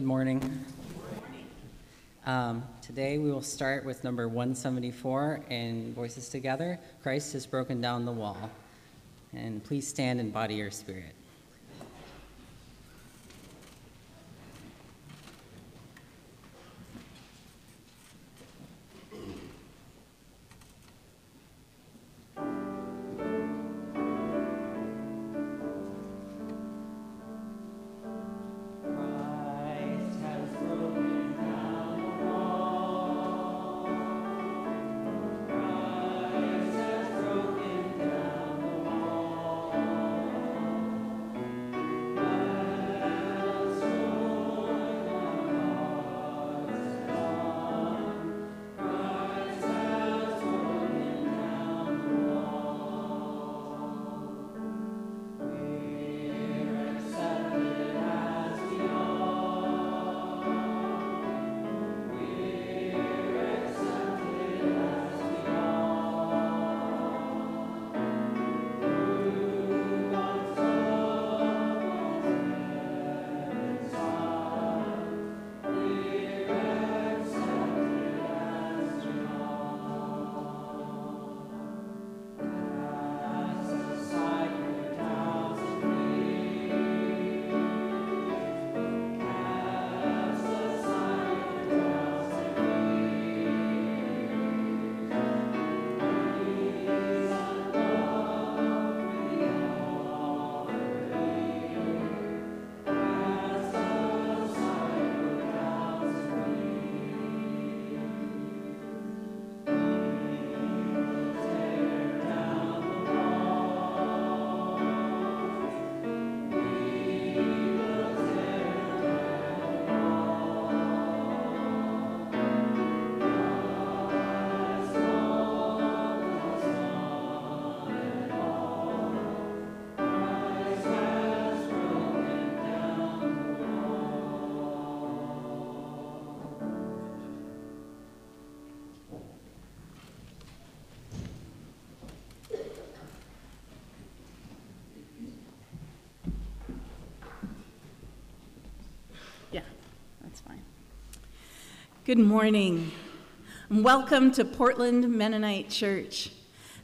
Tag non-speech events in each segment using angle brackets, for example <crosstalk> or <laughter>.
Good morning. Um, today we will start with number 174 in Voices Together Christ has broken down the wall. And please stand and body your spirit. Good morning. and Welcome to Portland Mennonite Church.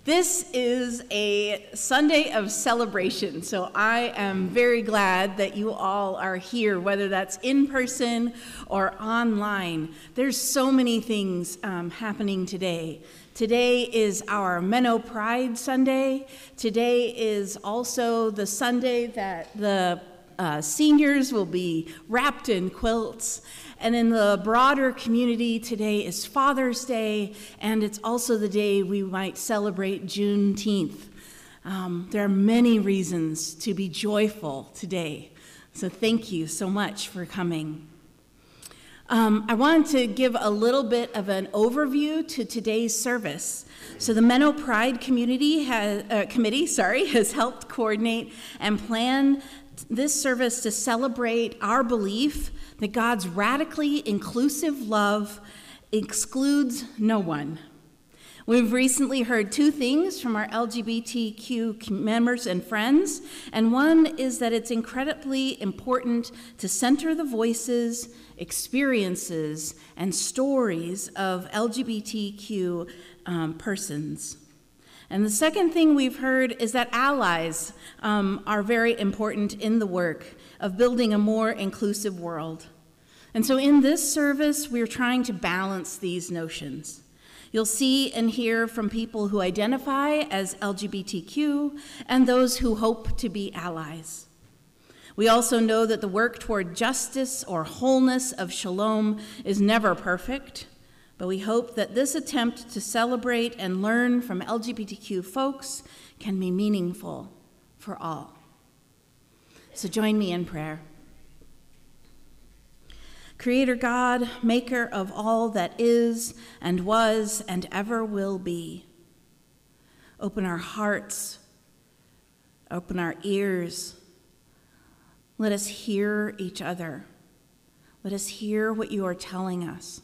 This is a Sunday of celebration, so I am very glad that you all are here, whether that's in person or online. There's so many things um, happening today. Today is our Menno Pride Sunday. Today is also the Sunday that the uh, seniors will be wrapped in quilts. And in the broader community, today is Father's Day, and it's also the day we might celebrate Juneteenth. Um, there are many reasons to be joyful today. So thank you so much for coming. Um, I wanted to give a little bit of an overview to today's service. So the Menno Pride Community has, uh, Committee, <laughs> sorry, has helped coordinate and plan this service to celebrate our belief that God's radically inclusive love excludes no one. We've recently heard two things from our LGBTQ members and friends, and one is that it's incredibly important to center the voices, experiences, and stories of LGBTQ um, persons. And the second thing we've heard is that allies um, are very important in the work of building a more inclusive world. And so in this service, we're trying to balance these notions. You'll see and hear from people who identify as LGBTQ and those who hope to be allies. We also know that the work toward justice or wholeness of shalom is never perfect, but we hope that this attempt to celebrate and learn from LGBTQ folks can be meaningful for all. So join me in prayer. Creator God, maker of all that is and was and ever will be, open our hearts, open our ears. Let us hear each other. Let us hear what you are telling us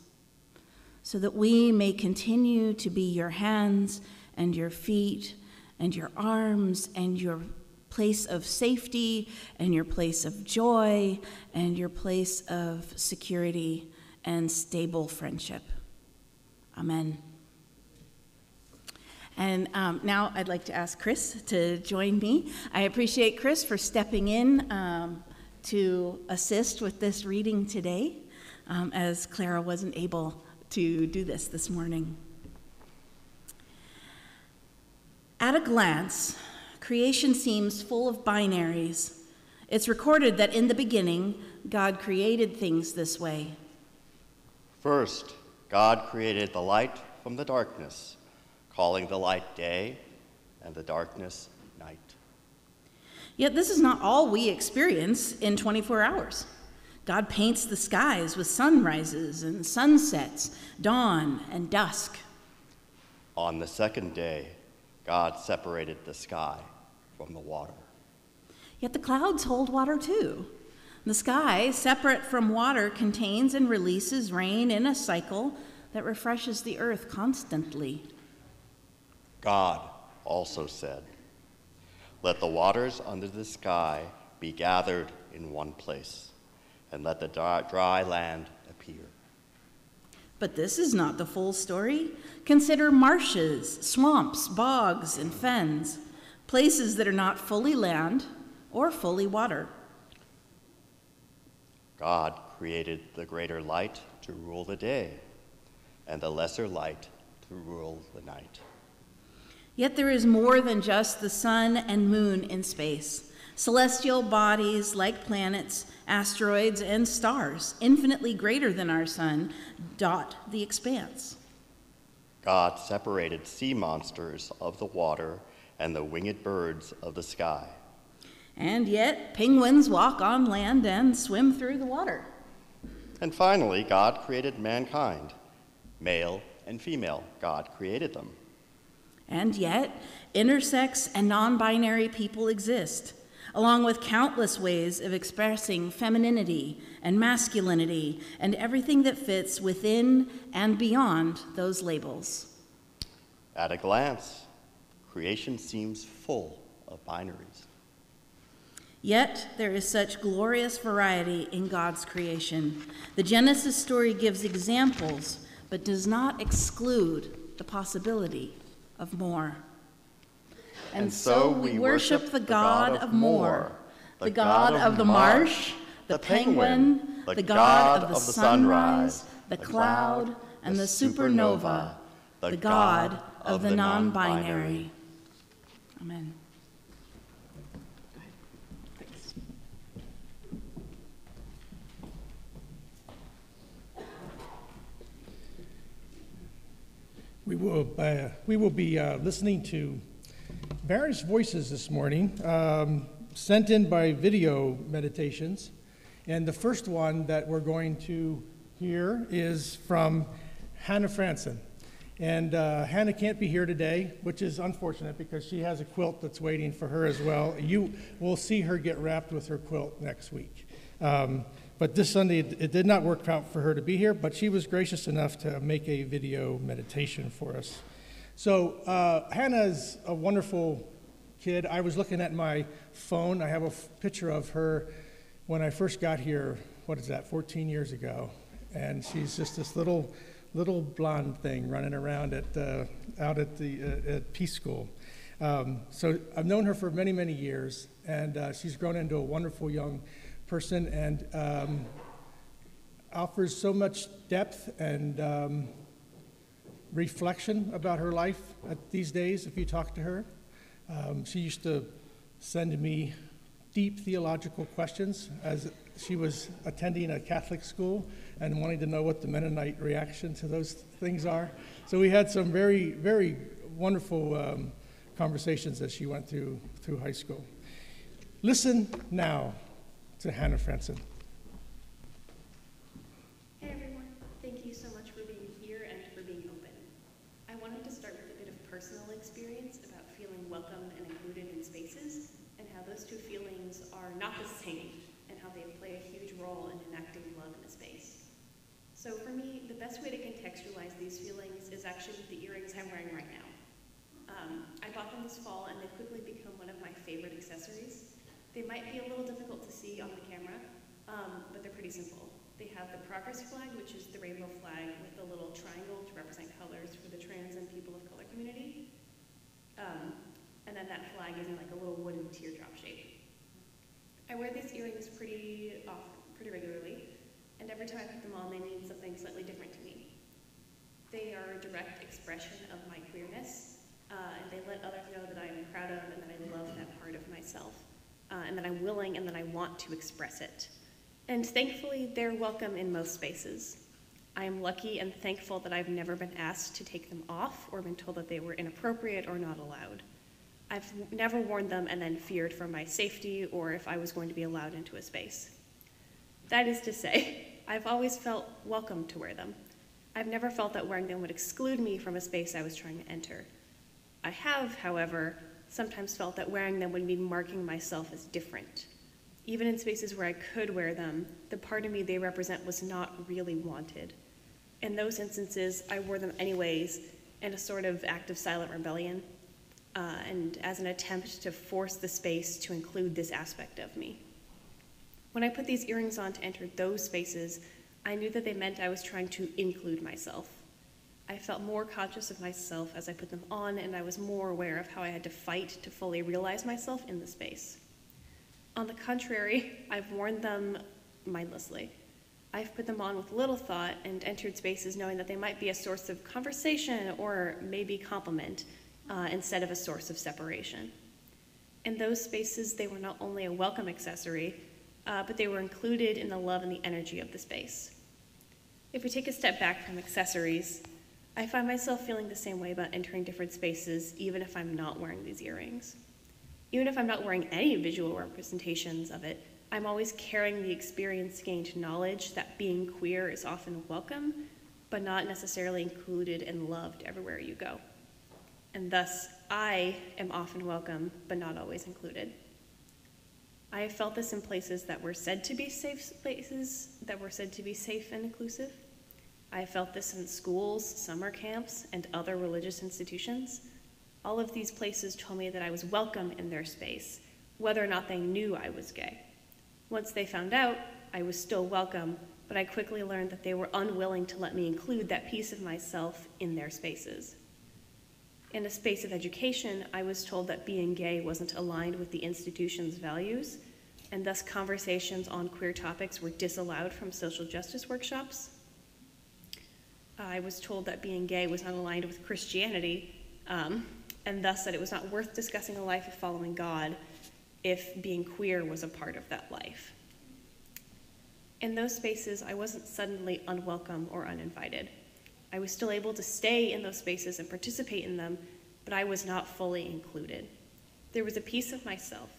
so that we may continue to be your hands and your feet and your arms and your place of safety and your place of joy and your place of security and stable friendship. Amen. And um, now I'd like to ask Chris to join me. I appreciate Chris for stepping in um, to assist with this reading today, um, as Clara wasn't able to do this this morning. At a glance, creation seems full of binaries. It's recorded that in the beginning, God created things this way. First, God created the light from the darkness, calling the light day and the darkness night. Yet this is not all we experience in 24 hours. God paints the skies with sunrises and sunsets, dawn and dusk. On the second day, God separated the sky from the water. Yet the clouds hold water too. The sky, separate from water, contains and releases rain in a cycle that refreshes the earth constantly. God also said, Let the waters under the sky be gathered in one place, and let the dry land appear. But this is not the full story. Consider marshes, swamps, bogs, and fens, places that are not fully land or fully water. God created the greater light to rule the day, and the lesser light to rule the night. Yet there is more than just the sun and moon in space. Celestial bodies like planets, asteroids, and stars, infinitely greater than our sun, dot the expanse. God separated sea monsters of the water and the winged birds of the sky. And yet, penguins walk on land and swim through the water. And finally, God created mankind. Male and female, God created them. And yet, intersex and non binary people exist, along with countless ways of expressing femininity and masculinity and everything that fits within and beyond those labels. At a glance, creation seems full of binaries. Yet there is such glorious variety in God's creation. The Genesis story gives examples, but does not exclude the possibility of more. And, so we worship the God of more, the God of the marsh, the penguin, the God of the sunrise, the cloud, and the supernova, the God of the non binary. Amen. We will, uh, we will be uh, listening to various voices this morning, um, sent in by video meditations. And the first one that we're going to hear is from Hannah Franson. And uh, Hannah can't be here today, which is unfortunate because she has a quilt that's waiting for her as well. You will see her get wrapped with her quilt next week. Um, but this Sunday, it, did not work out for her to be here, but she was gracious enough to make a video meditation for us. So, uh, Hannah is a wonderful kid. I was looking at my phone. I have a f- picture of her when I first got here, what is that, 14 years ago. And she's just this little, little blonde thing running around at, uh, out at, the, uh, at Peace School. Um, so, I've known her for many, many years, and uh, she's grown into a wonderful young person and um, offers so much depth and um, reflection about her life these days if you talk to her. Um, she used to send me deep theological questions as she was attending a Catholic school and wanting to know what the Mennonite reaction to those things are. So we had some very, very wonderful um, conversations as she went through, through high school. Listen now to Hannah Franson. Hey everyone, thank you so much for being here and for being open. I wanted to start with a bit of personal experience about feeling welcome and included in spaces and how those two feelings are not the same and how they play a huge role in enacting love in a space. So for me, the best way to contextualize these feelings is actually with the earrings I'm wearing right now. Um, Fall and they've quickly become one of my favorite accessories. They might be a little difficult to see on the camera, um, but they're pretty simple. They have the progress flag, which is the rainbow flag with a little triangle to represent colors for the trans and people of color community. Um, and then that flag is in like a little wooden teardrop shape. I wear these earrings pretty often, pretty regularly, and every time I put them on, they mean something slightly different to me. They are a direct expression of my queerness, uh, and they let others know that I'm proud of and that I love that part of myself, uh, and that I'm willing and that I want to express it. And thankfully, they're welcome in most spaces. I am lucky and thankful that I've never been asked to take them off or been told that they were inappropriate or not allowed. I've never worn them and then feared for my safety or if I was going to be allowed into a space. That is to say, <laughs> I've always felt welcome to wear them. I've never felt that wearing them would exclude me from a space I was trying to enter. I have, however, sometimes felt that wearing them would mean marking myself as different. Even in spaces where I could wear them, the part of me they represent was not really wanted. In those instances, I wore them anyways in a sort of act of silent rebellion uh, and as an attempt to force the space to include this aspect of me. When I put these earrings on to enter those spaces, I knew that they meant I was trying to include myself. I felt more conscious of myself as I put them on, and I was more aware of how I had to fight to fully realize myself in the space. On the contrary, I've worn them mindlessly. I've put them on with little thought and entered spaces knowing that they might be a source of conversation or maybe compliment uh, instead of a source of separation. In those spaces, they were not only a welcome accessory, uh, but they were included in the love and the energy of the space. If we take a step back from accessories, I find myself feeling the same way about entering different spaces, even if I'm not wearing these earrings. Even if I'm not wearing any visual representations of it, I'm always carrying the experience gained knowledge that being queer is often welcome, but not necessarily included and loved everywhere you go and thus I am often welcome, but not always included. I have felt this in places that were said to be safe places, that were said to be safe and inclusive. I felt this in schools, summer camps, and other religious institutions. All of these places told me that I was welcome in their space, whether or not they knew I was gay. Once they found out, I was still welcome, but I quickly learned that they were unwilling to let me include that piece of myself in their spaces. In a space of education, I was told that being gay wasn't aligned with the institution's values, and thus conversations on queer topics were disallowed from social justice workshops. I was told that being gay was not aligned with Christianity, um, and thus that it was not worth discussing a life of following God if being queer was a part of that life. In those spaces, I wasn't suddenly unwelcome or uninvited. I was still able to stay in those spaces and participate in them, but I was not fully included. There was a piece of myself,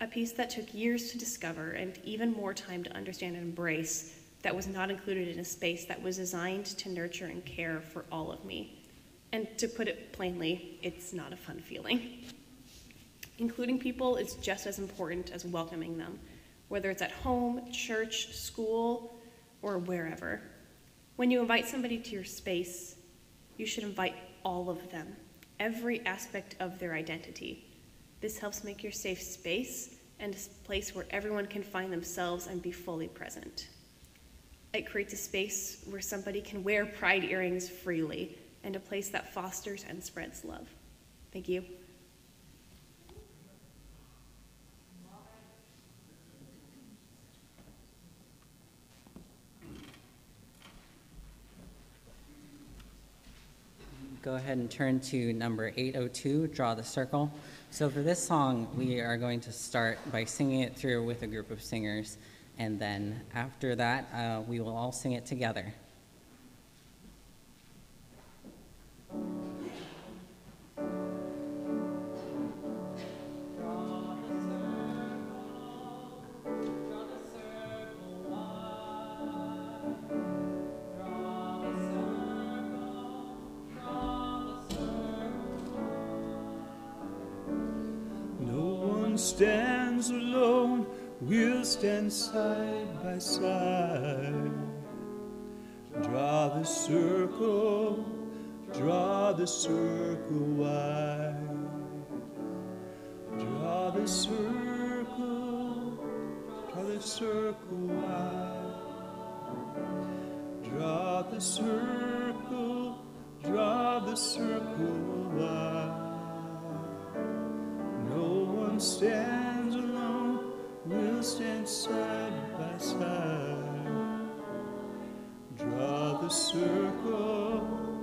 a piece that took years to discover and even more time to understand and embrace, that was not included in a space that was designed to nurture and care for all of me. And to put it plainly, it's not a fun feeling. Including people is just as important as welcoming them, whether it's at home, church, school, or wherever. When you invite somebody to your space, you should invite all of them, every aspect of their identity. This helps make your safe space and a place where everyone can find themselves and be fully present. It creates a space where somebody can wear pride earrings freely and a place that fosters and spreads love. Thank you. go ahead and turn to number 802, Draw the Circle. So for this song, we are going to start by singing it through with a group of singers, and then after that, uh, we will all sing it together. We'll stand side by side. Draw the circle, draw the circle wide. Draw the circle, draw the circle wide. Draw the circle, draw the circle wide. No one stands we'll stand side by side. Draw the circle,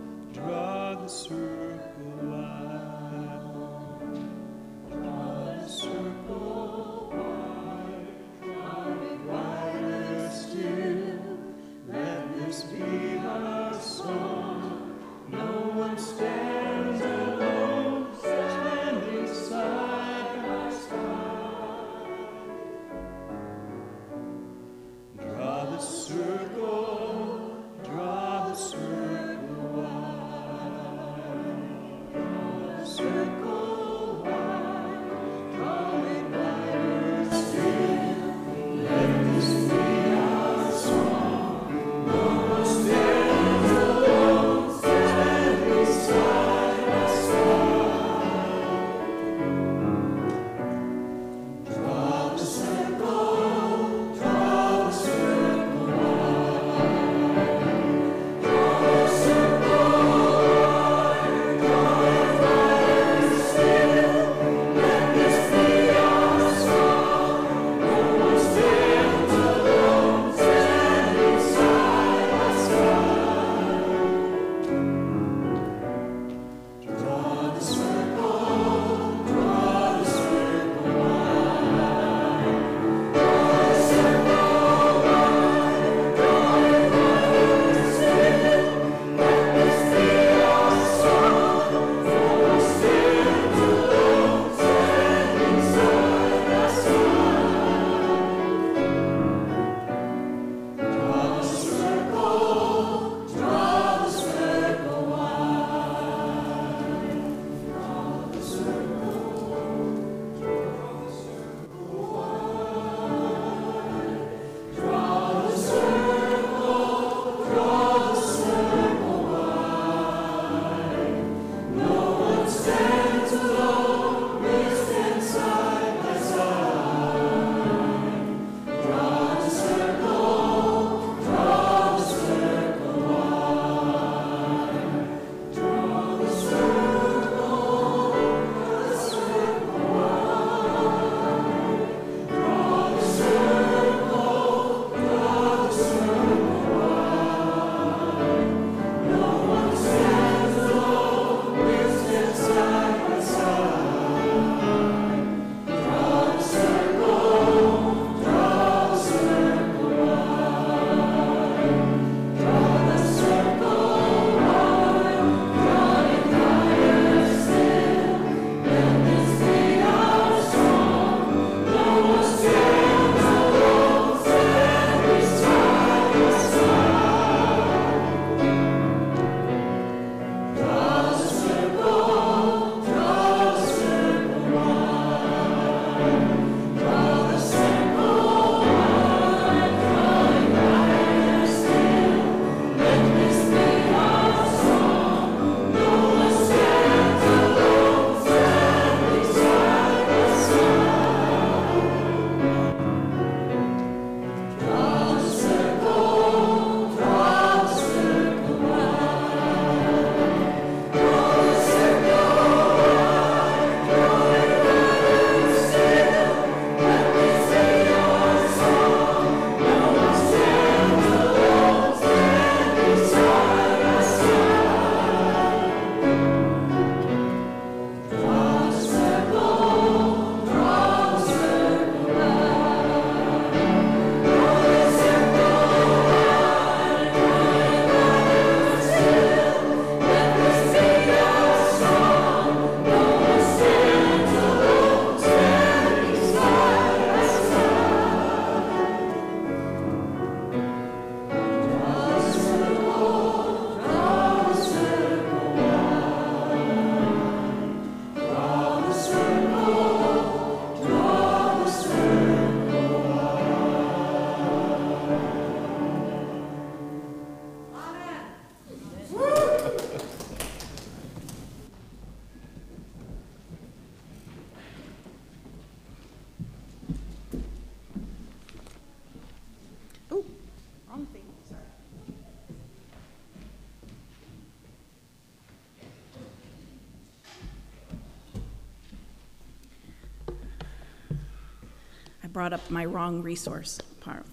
brought up my wrong resource.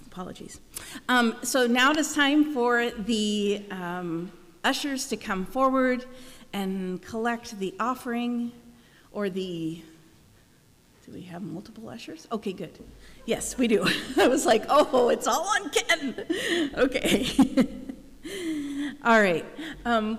Apologies. Um, so now it is time for the um, ushers to come forward and collect the offering or the. Do we have multiple ushers? Okay, good. Yes, we do. <laughs> I was like, oh, it's all on Ken. <laughs> Okay. <laughs> all right. Um,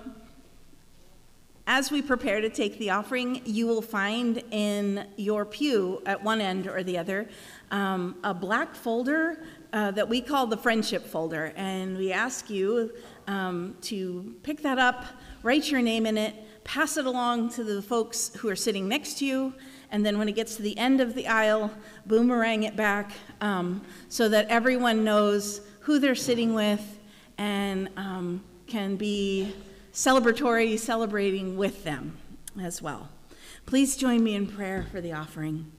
as we prepare to take the offering, you will find in your pew at one end or the other um, a black folder uh, that we call the friendship folder. And we ask you um, to pick that up, write your name in it, pass it along to the folks who are sitting next to you, and then when it gets to the end of the aisle, boomerang it back um, so that everyone knows who they're sitting with and um, can be celebratory, celebrating with them as well. Please join me in prayer for the offering.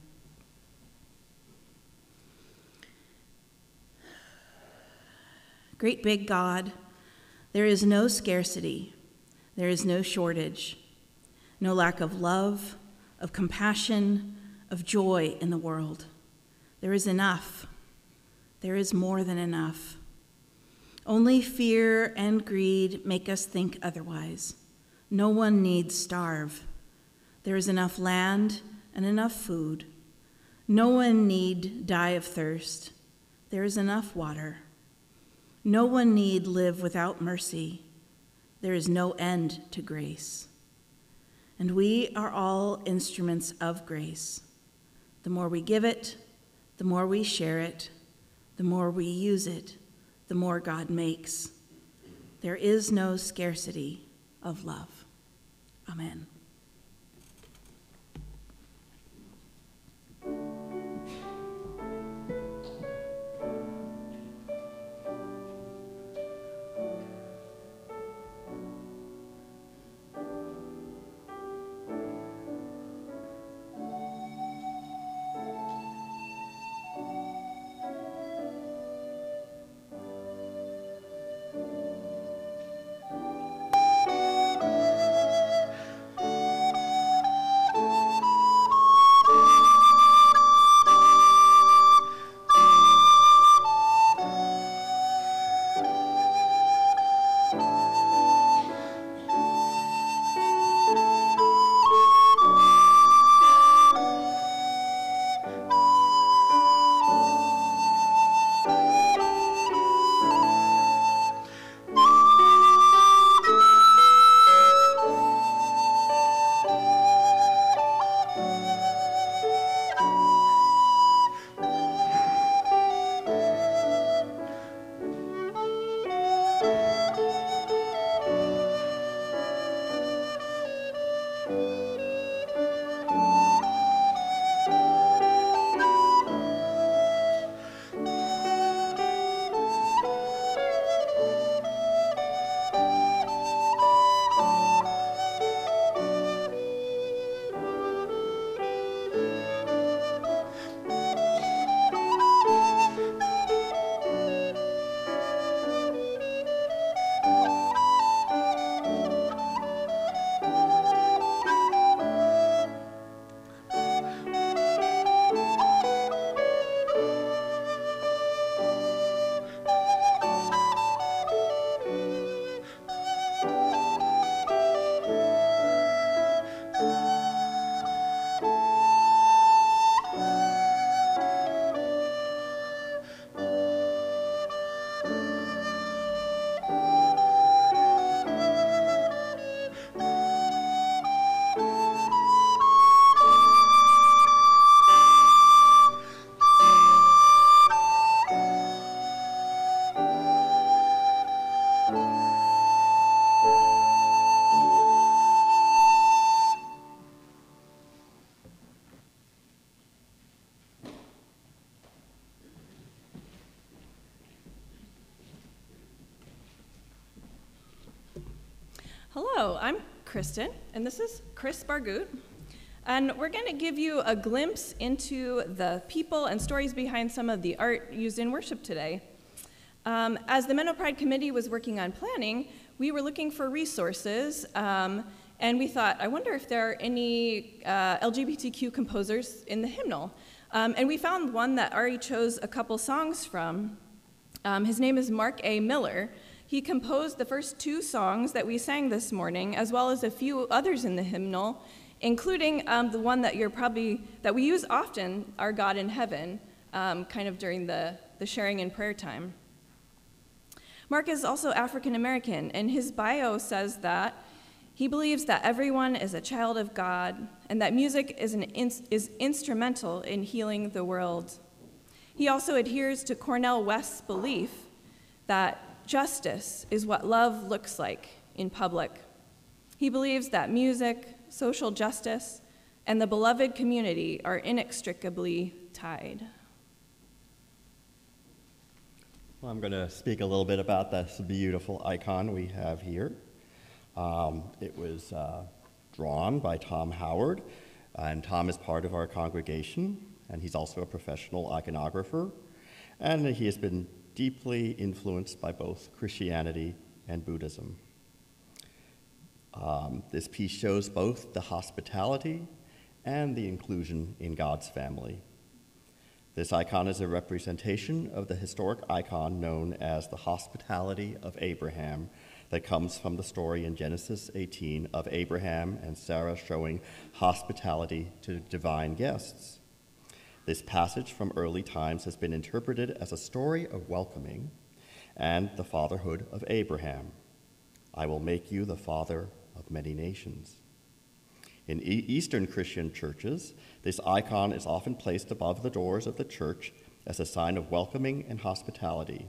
Great big God, there is no scarcity, there is no shortage, no lack of love, of compassion, of joy in the world. There is enough. There is more than enough. Only fear and greed make us think otherwise. No one needs starve. There is enough land and enough food. No one need die of thirst. There is enough water. No one need live without mercy. There is no end to grace. And we are all instruments of grace. The more we give it, the more we share it, the more we use it, the more God makes. There is no scarcity of love. Amen. Kristen, and this is Chris Bargoot. And we're going to give you a glimpse into the people and stories behind some of the art used in worship today. Um, as the Menno Pride Committee was working on planning, we were looking for resources um, and we thought, I wonder if there are any uh, LGBTQ composers in the hymnal. Um, and we found one that Ari chose a couple songs from. Um, his name is Mark A. Miller. He composed the first two songs that we sang this morning, as well as a few others in the hymnal, including um, the one that you're probably that we use often, "Our God in Heaven," um, kind of during the, the sharing and prayer time. Mark is also African American, and his bio says that he believes that everyone is a child of God and that music is, an is instrumental in healing the world. He also adheres to Cornel West's belief that justice is what love looks like in public. He believes that music, social justice, and the beloved community are inextricably tied. Well, I'm going to speak a little bit about this beautiful icon we have here. Um, it was uh, drawn by Tom Howard, and Tom is part of our congregation, and he's also a professional iconographer, and he has been deeply influenced by both Christianity and Buddhism. Um, this piece shows both the hospitality and the inclusion in God's family. This icon is a representation of the historic icon known as the hospitality of Abraham that comes from the story in Genesis 18 of Abraham and Sarah showing hospitality to divine guests. This passage from early times has been interpreted as a story of welcoming and the fatherhood of Abraham. I will make you the father of many nations. In Eastern Christian churches, this icon is often placed above the doors of the church as a sign of welcoming and hospitality.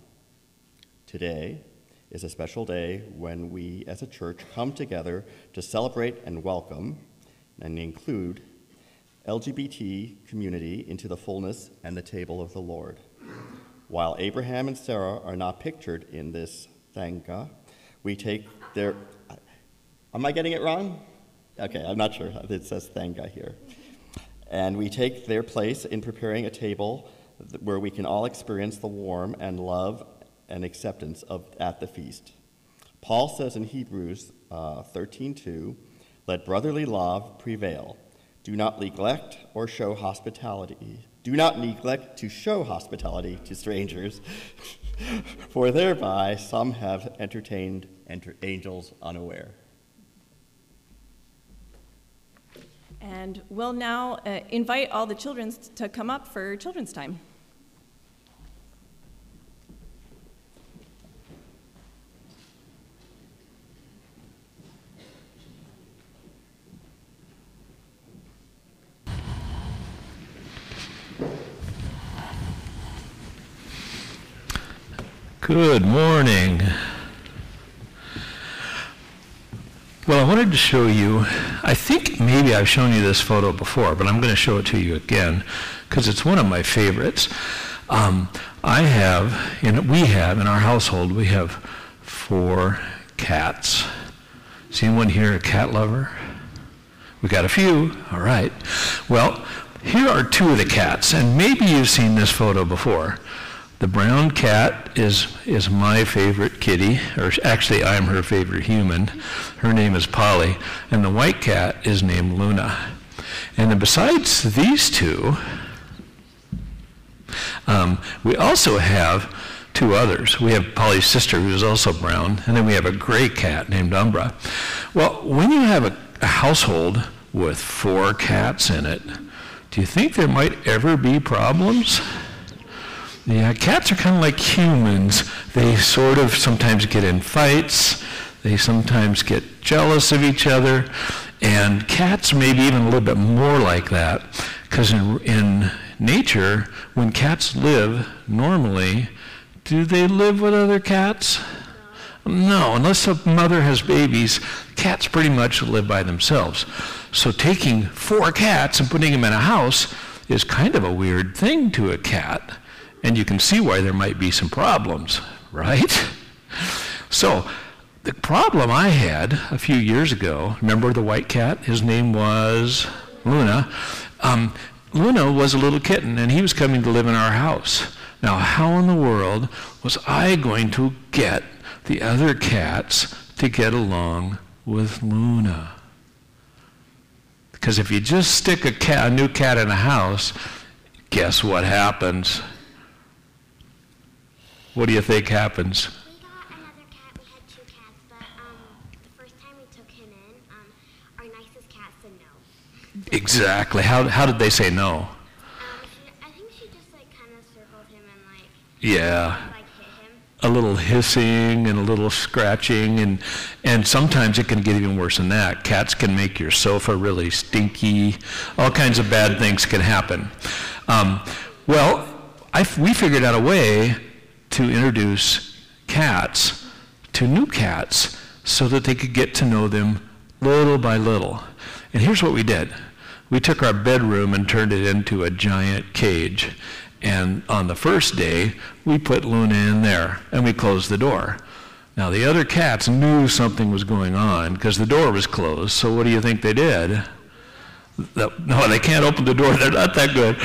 Today is a special day when we as a church come together to celebrate and welcome and include LGBT community into the fullness and the table of the Lord. While Abraham and Sarah are not pictured in this thanga, we take their. Am I getting it wrong? Okay, I'm not sure. It says thanga here. And we take their place in preparing a table where we can all experience the warm and love and acceptance of, at the feast. Paul says in Hebrews uh, 13:2, "Let brotherly love prevail." Do not neglect or show hospitality. Do not neglect to show hospitality to strangers, <laughs> for thereby some have entertained enter- angels unaware. And we'll now uh, invite all the children to come up for children's time. Good morning. Well, I wanted to show you, I think maybe I've shown you this photo before, but I'm going to show it to you again because it's one of my favorites. Um, I have, and we have in our household, we have four cats. Is anyone here a cat lover? We got a few, all right. Well, here are two of the cats, and maybe you've seen this photo before. The brown cat is, is my favorite kitty, or actually, I'm her favorite human. Her name is Polly. And the white cat is named Luna. And then besides these two, um, we also have two others. We have Polly's sister, who is also brown, and then we have a gray cat named Umbra. Well, when you have a, a household with four cats in it, do you think there might ever be problems? Yeah, cats are kind of like humans. They sort of sometimes get in fights. They sometimes get jealous of each other. And cats may be even a little bit more like that. Because in, in nature, when cats live normally, do they live with other cats? No, unless a mother has babies, cats pretty much live by themselves. So taking four cats and putting them in a house is kind of a weird thing to a cat. And you can see why there might be some problems, right? So, the problem I had a few years ago, remember the white cat? His name was Luna. Um, Luna was a little kitten, and he was coming to live in our house. Now, how in the world was I going to get the other cats to get along with Luna? Because if you just stick a, cat, a new cat in a house, guess what happens? What do you think happens? We got another cat. We had two cats, but um, the first time we took him in, um, our nicest cat said no. Exactly. How, how did they say no? Um, she, I think she just like kind of circled him and like Yeah. like hit him. a little hissing and a little scratching and and sometimes it can get even worse than that cats can make your sofa really stinky all kinds of bad things can happen um, well I f we figured out a way to introduce cats to new cats so that they could get to know them little by little and here's what we did we took our bedroom and turned it into a giant cage and on the first day, we put Luna in there and we closed the door. Now, the other cats knew something was going on because the door was closed. So, what do you think they did? No, they can't open the door. <laughs> They're not that good.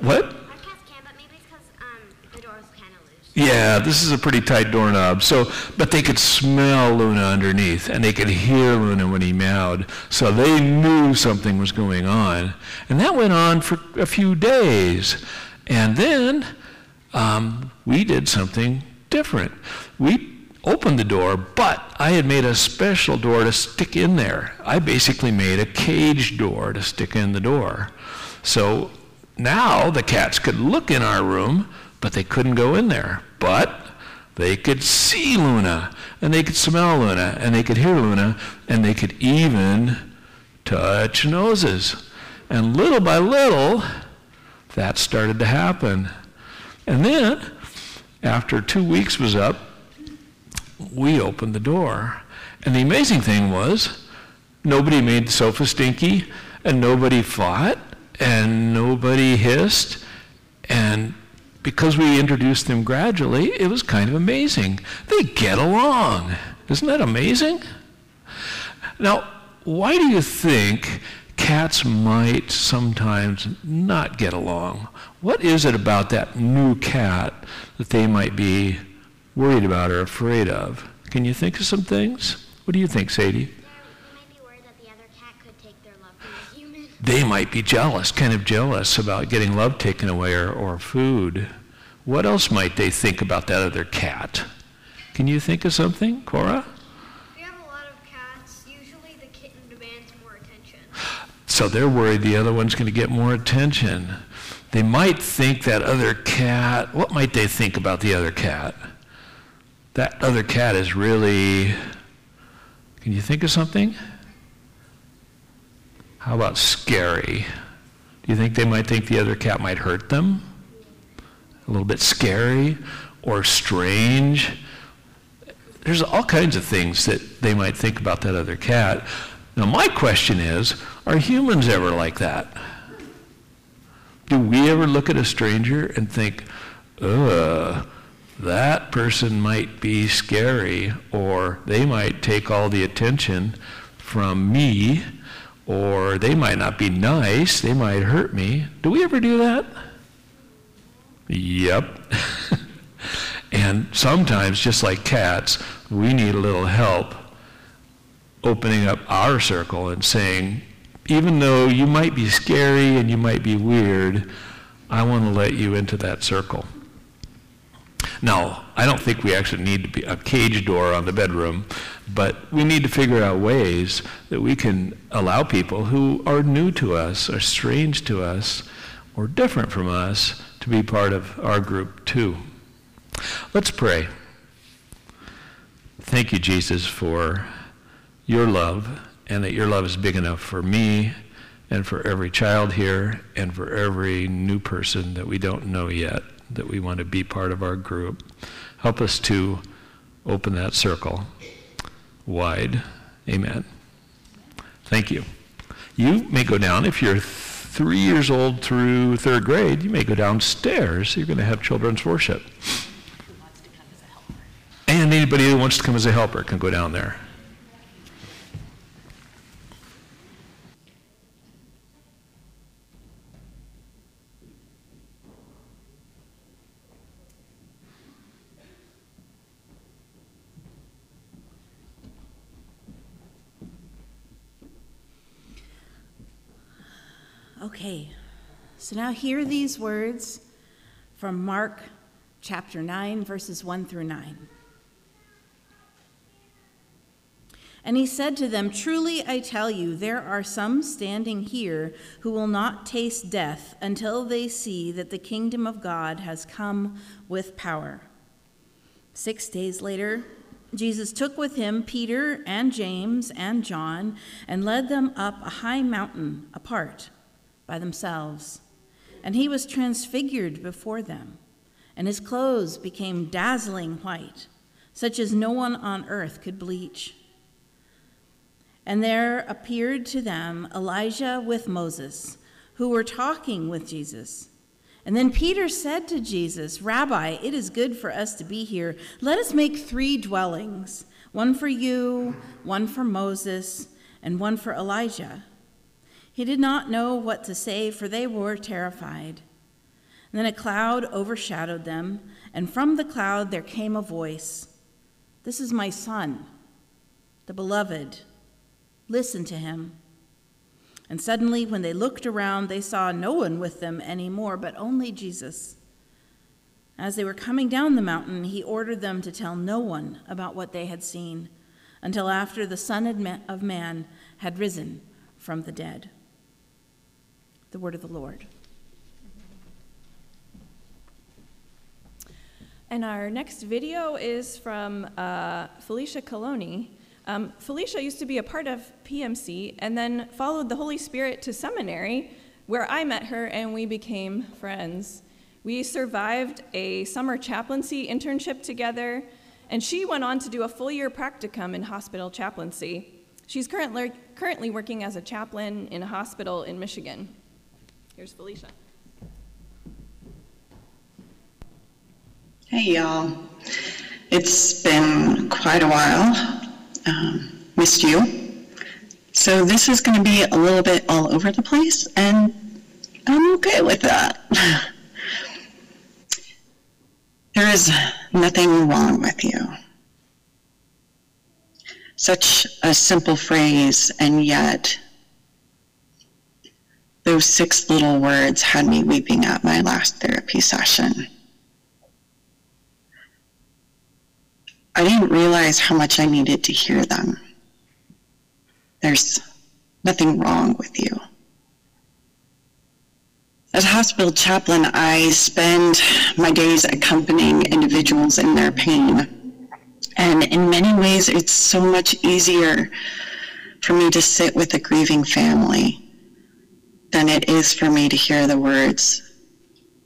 What? Our cats can, but maybe it's because um, the door was kind of loose. Yeah, this is a pretty tight doorknob. So, but they could smell Luna underneath, and they could hear Luna when he meowed. So they knew something was going on, and that went on for a few days. And then um, we did something different. We opened the door, but I had made a special door to stick in there. I basically made a cage door to stick in the door. So now the cats could look in our room, but they couldn't go in there. But they could see Luna, and they could smell Luna, and they could hear Luna, and they could even touch noses. And little by little, that started to happen. And then, after two weeks was up, we opened the door. And the amazing thing was, nobody made the sofa stinky, and nobody fought, and nobody hissed. And because we introduced them gradually, it was kind of amazing. They get along. Isn't that amazing? Now, why do you think cats might sometimes not get along? What is it about that new cat that they might be worried about or afraid of? Can you think of some things? What do you think, Sadie? They're, they might be worried that the other cat could take their love from the human. They might be jealous, kind of jealous about getting love taken away or, or food. What else might they think about that other cat? Can you think of something, Cora? You have a lot of cats, usually the kitten demands more attention. So they're worried the other one's going to get more attention. They might think that other cat, what might they think about the other cat? That other cat is really, can you think of something? How about scary? Do you think they might think the other cat might hurt them? A little bit scary or strange? There's all kinds of things that they might think about that other cat. Now, my question is are humans ever like that? Do we ever look at a stranger and think, ugh, that person might be scary, or they might take all the attention from me, or they might not be nice, they might hurt me? Do we ever do that? Yep. <laughs> and sometimes, just like cats, we need a little help opening up our circle and saying, even though you might be scary and you might be weird, I want to let you into that circle. Now, I don't think we actually need to be a cage door on the bedroom, but we need to figure out ways that we can allow people who are new to us, are strange to us, or different from us to be part of our group too. Let's pray. Thank you, Jesus, for your love and that your love is big enough for me and for every child here and for every new person that we don't know yet that we want to be part of our group. Help us to open that circle wide. Amen. Thank you. You may go down if you're three years old through third grade. You may go downstairs. You're going to have children's worship. And anybody who wants to come as a helper can go down there. Okay, so now hear these words from Mark chapter 9, verses 1 through 9. And he said to them, Truly I tell you, there are some standing here who will not taste death until they see that the kingdom of God has come with power. Six days later, Jesus took with him Peter and James and John and led them up a high mountain apart by themselves. And he was transfigured before them, and his clothes became dazzling white, such as no one on earth could bleach. And there appeared to them Elijah with Moses, who were talking with Jesus. And then Peter said to Jesus, Rabbi, it is good for us to be here. Let us make three dwellings one for you, one for Moses, and one for Elijah. He did not know what to say, for they were terrified. And then a cloud overshadowed them, and from the cloud there came a voice This is my son, the beloved. Listen to him. And suddenly, when they looked around, they saw no one with them anymore, but only Jesus. As they were coming down the mountain, he ordered them to tell no one about what they had seen until after the Son of Man had risen from the dead. The word of the Lord. And our next video is from uh, Felicia Coloni. Um, Felicia used to be a part of PMC and then followed the Holy Spirit to seminary, where I met her and we became friends. We survived a summer chaplaincy internship together, and she went on to do a full year practicum in hospital chaplaincy. She's currently, currently working as a chaplain in a hospital in Michigan. Here's Felicia. Hey, y'all. It's been quite a while um, missed you. So this is going to be a little bit all over the place, and I'm okay with that. <laughs> there is nothing wrong with you. Such a simple phrase, and yet those six little words had me weeping at my last therapy session. I didn't realize how much I needed to hear them. There's nothing wrong with you. As hospital chaplain, I spend my days accompanying individuals in their pain. And in many ways, it's so much easier for me to sit with a grieving family than it is for me to hear the words,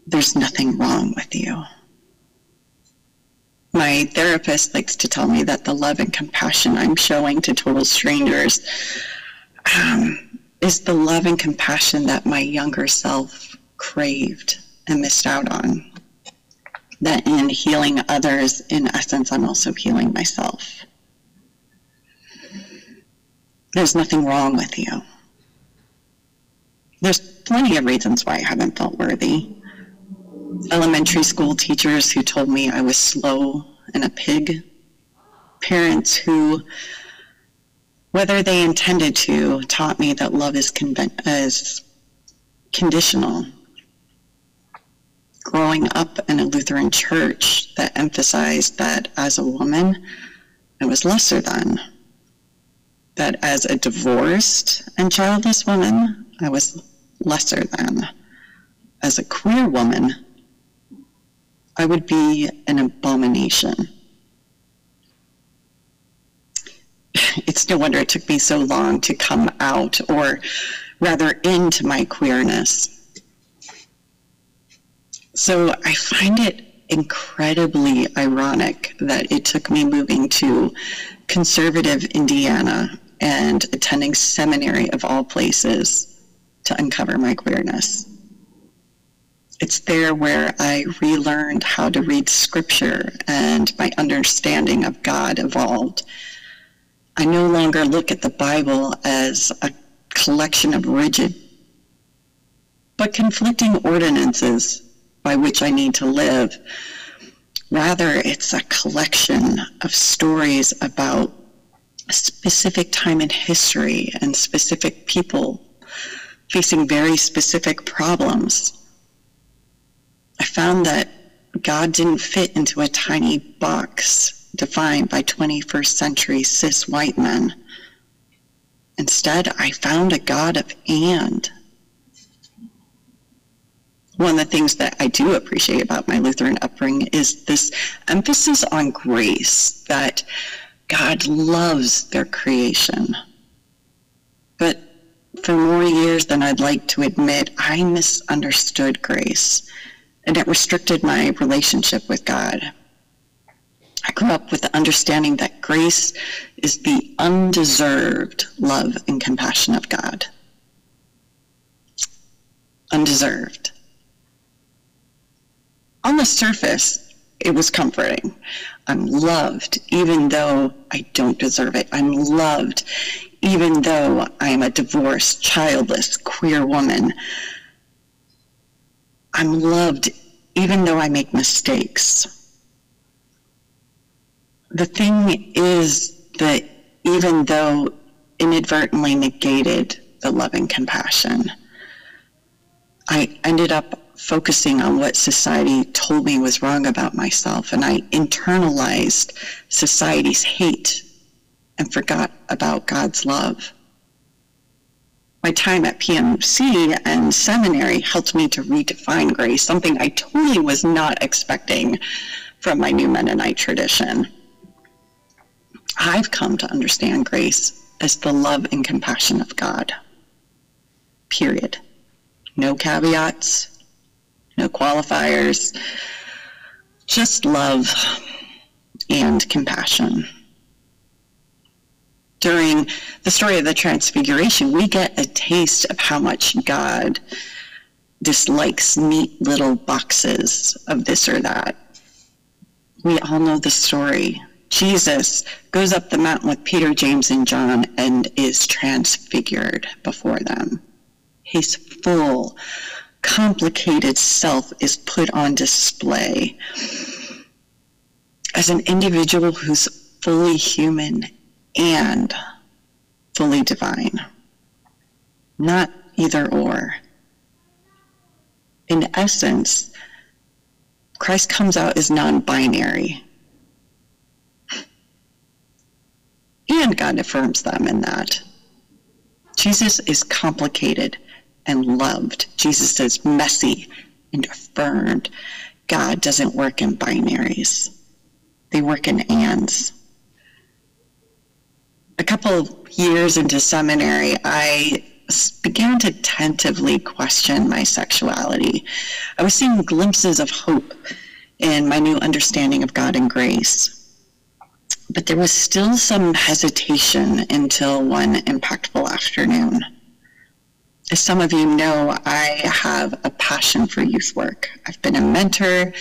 there's nothing wrong with you my therapist likes to tell me that the love and compassion I'm showing to total strangers um, is the love and compassion that my younger self craved and missed out on. That in healing others, in essence, I'm also healing myself. There's nothing wrong with you. There's plenty of reasons why I haven't felt worthy elementary school teachers who told me I was slow and a pig, parents who, whether they intended to, taught me that love is, is conditional. Growing up in a Lutheran church that emphasized that as a woman, I was lesser than. That as a divorced and childless woman, I was lesser than. As a queer woman, I would be an abomination. It's no wonder it took me so long to come out, or rather into my queerness. So I find it incredibly ironic that it took me moving to conservative Indiana and attending seminary of all places to uncover my queerness. It's there where I relearned how to read scripture and my understanding of God evolved. I no longer look at the Bible as a collection of rigid but conflicting ordinances by which I need to live. Rather, it's a collection of stories about a specific time in history and specific people facing very specific problems. I found that God didn't fit into a tiny box defined by 21st century cis white men. Instead, I found a God of and. One of the things that I do appreciate about my Lutheran upbringing is this emphasis on grace that God loves their creation. For more years than I'd like to admit, I misunderstood grace, and it restricted my relationship with God. I grew up with the understanding that grace is the undeserved love and compassion of God. Undeserved. On the surface, it was comforting. I'm loved even though I don't deserve it. I'm loved even though I'm a divorced, childless, queer woman. I'm loved even though I make mistakes the thing is that even though inadvertently negated the love and compassion, I ended up focusing on what society told me was wrong about myself, and I internalized society's hate and forgot about God's love. My time at PMC and seminary helped me to redefine grace, something I totally was not expecting from my new Mennonite tradition. I've come to understand grace as the love and compassion of God. Period. No caveats, no qualifiers, just love and compassion. During the story of the Transfiguration, we get a taste of how much God dislikes neat little boxes of this or that. We all know the story Jesus goes up the mountain with Peter, James, and John and is transfigured before them. His full, complicated self is put on display as an individual who's fully human and fully divine, not either or. In essence, Christ comes out as non binary And God affirms them in that. Jesus is complicated and loved. Jesus is messy and affirmed. God doesn't work in binaries, they work in ands. A couple of years into seminary, I began to tentatively question my sexuality. I was seeing glimpses of hope in my new understanding of God and grace but there was still some hesitation until one impactful afternoon. As some of you know, I have a passion for youth work. I've been a mentor,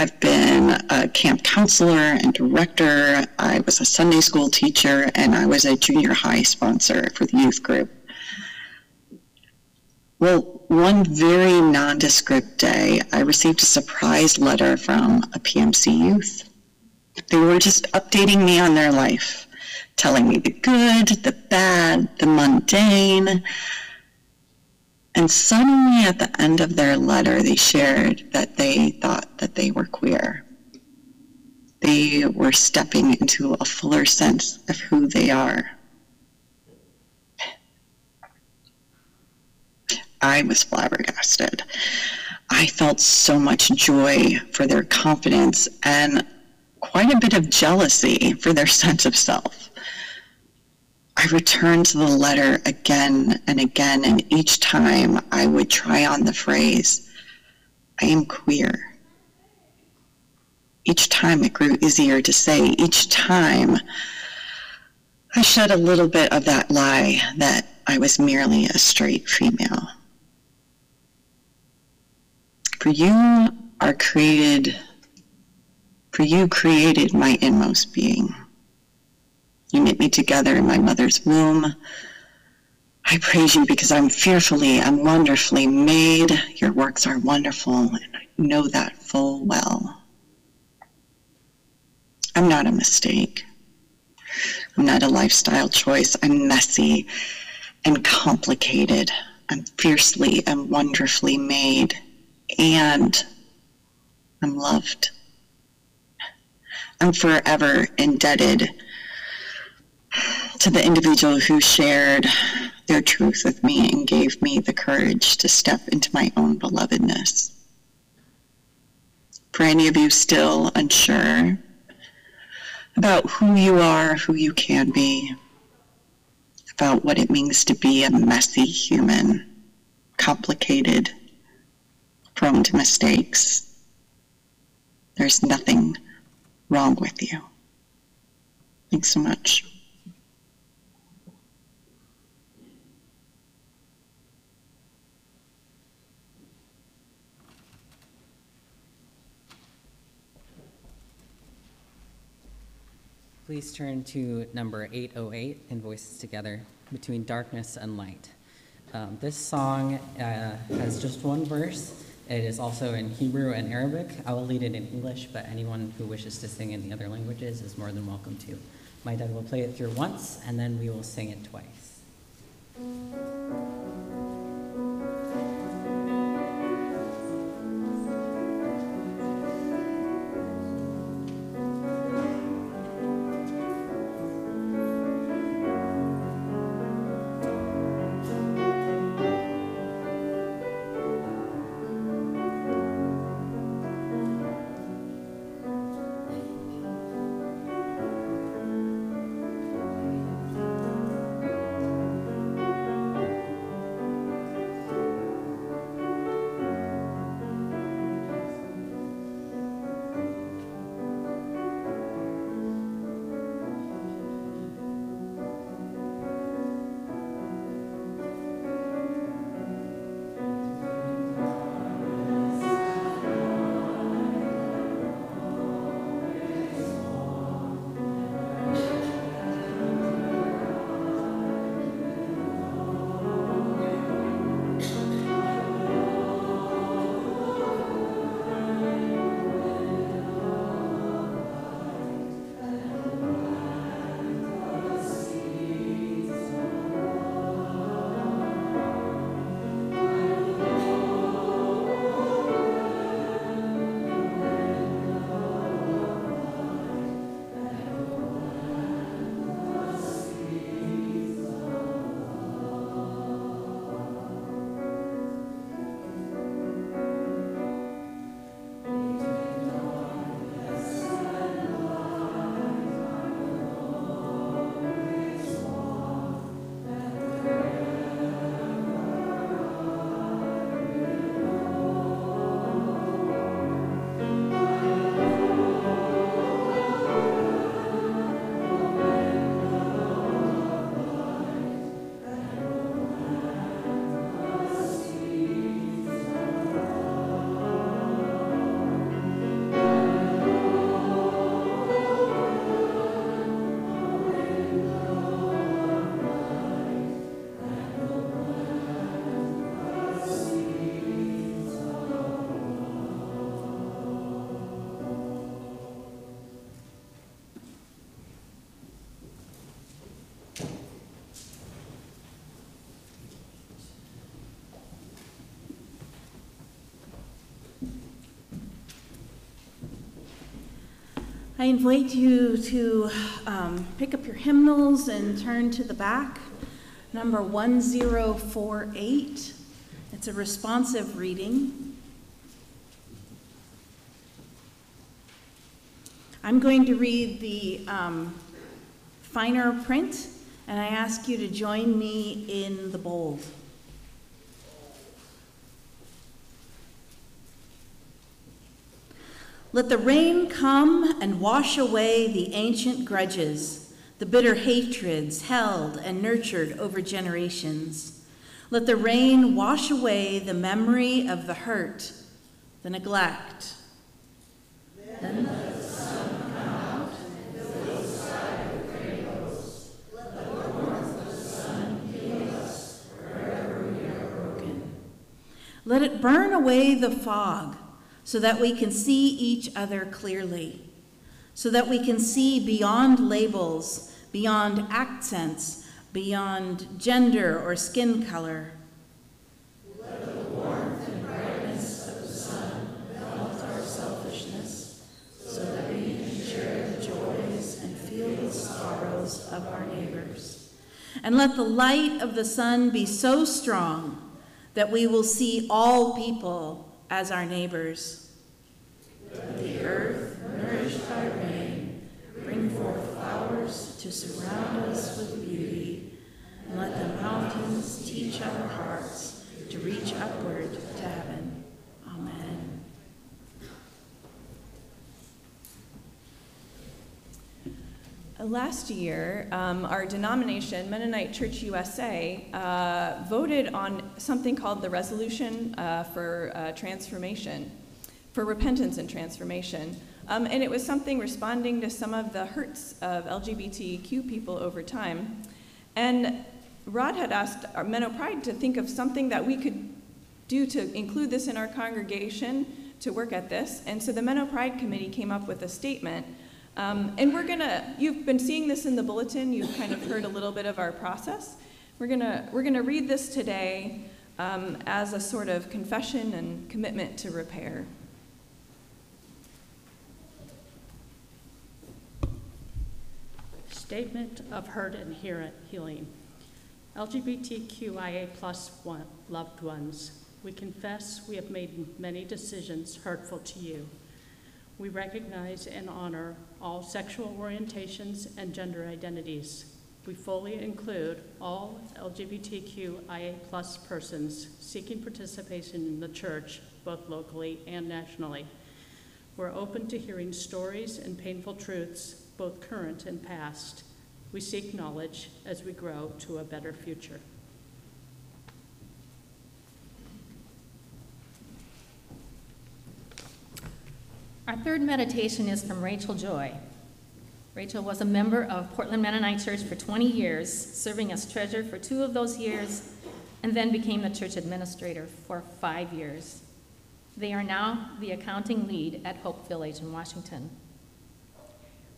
I've been a camp counselor and director, I was a Sunday school teacher, and I was a junior high sponsor for the youth group. Well, one very nondescript day, I received a surprise letter from a PMC youth. They were just updating me on their life, telling me the good, the bad, the mundane. And suddenly at the end of their letter, they shared that they thought that they were queer. They were stepping into a fuller sense of who they are. I was flabbergasted. I felt so much joy for their confidence and quite a bit of jealousy for their <laughs> sense of self. I returned to the letter again and again, and each time I would try on the phrase, I am queer. Each time it grew easier to say. Each time I shed a little bit of that lie that I was merely a straight female. For you are created for you created my inmost being. You knit me together in my mother's womb. I praise you because I'm fearfully and wonderfully made. Your works are wonderful, and I know that full well. I'm not a mistake. I'm not a lifestyle choice. I'm messy and complicated. I'm fiercely and wonderfully made, and I'm loved. I'm forever indebted to the individual who shared their truth with me and gave me the courage to step into my own belovedness. For any of you still unsure about who you are, who you can be, about what it means to be a messy human, complicated, prone to mistakes, there's nothing wrong with you. Thanks so much. Please turn to number 808 in Voices Together, Between Darkness and Light. Um, this song uh, has just one verse. It is also in Hebrew and Arabic. I will lead it in English, but anyone who wishes to sing in the other languages is more than welcome to. My dad will play it through once, and then we will sing it twice. I invite you to um, pick up your hymnals and turn to the back, number 1048. It's a responsive reading. I'm going to read the um, finer print, and I ask you to join me in the bold. Let the rain come and wash away the ancient grudges, the bitter hatreds held and nurtured over generations. Let the rain wash away the memory of the hurt, the neglect. Then let the sun come out and fill the sky with rainbows. Let the warmth of the sun heal us wherever we are broken. Let it burn away the fog so that we can see each other clearly, so that we can see beyond labels, beyond accents, beyond gender or skin color. Let the warmth and brightness of the sun melt our selfishness, so that we can share the joys and feel the sorrows of our neighbors. And let the light of the sun be so strong that we will see all people as our neighbors. Let the earth, nourished by rain, bring forth flowers to surround us with beauty. And let the mountains teach our hearts to reach upward to heaven. Amen. Last year, um, our denomination, Mennonite Church USA, uh, voted on something called the Resolution uh, for uh, Transformation, for Repentance and Transformation. Um, and it was something responding to some of the hurts of LGBTQ people over time. And Rod had asked Menno Pride to think of something that we could do to include this in our congregation to work at this. And so the Menno Pride Committee came up with a statement um, and we're gonna, you've been seeing this in the bulletin, you've kind of heard a little bit of our process. We're gonna, we're gonna read this today um, as a sort of confession and commitment to repair. Statement of hurt and healing. LGBTQIA plus one, loved ones, we confess we have made many decisions hurtful to you. We recognize and honor all sexual orientations and gender identities. We fully include all LGBTQIA plus persons seeking participation in the church, both locally and nationally. We're open to hearing stories and painful truths, both current and past. We seek knowledge as we grow to a better future. Our third meditation is from Rachel Joy. Rachel was a member of Portland Mennonite Church for 20 years, serving as treasurer for two of those years, and then became the church administrator for five years. They are now the accounting lead at Holden Village in Washington.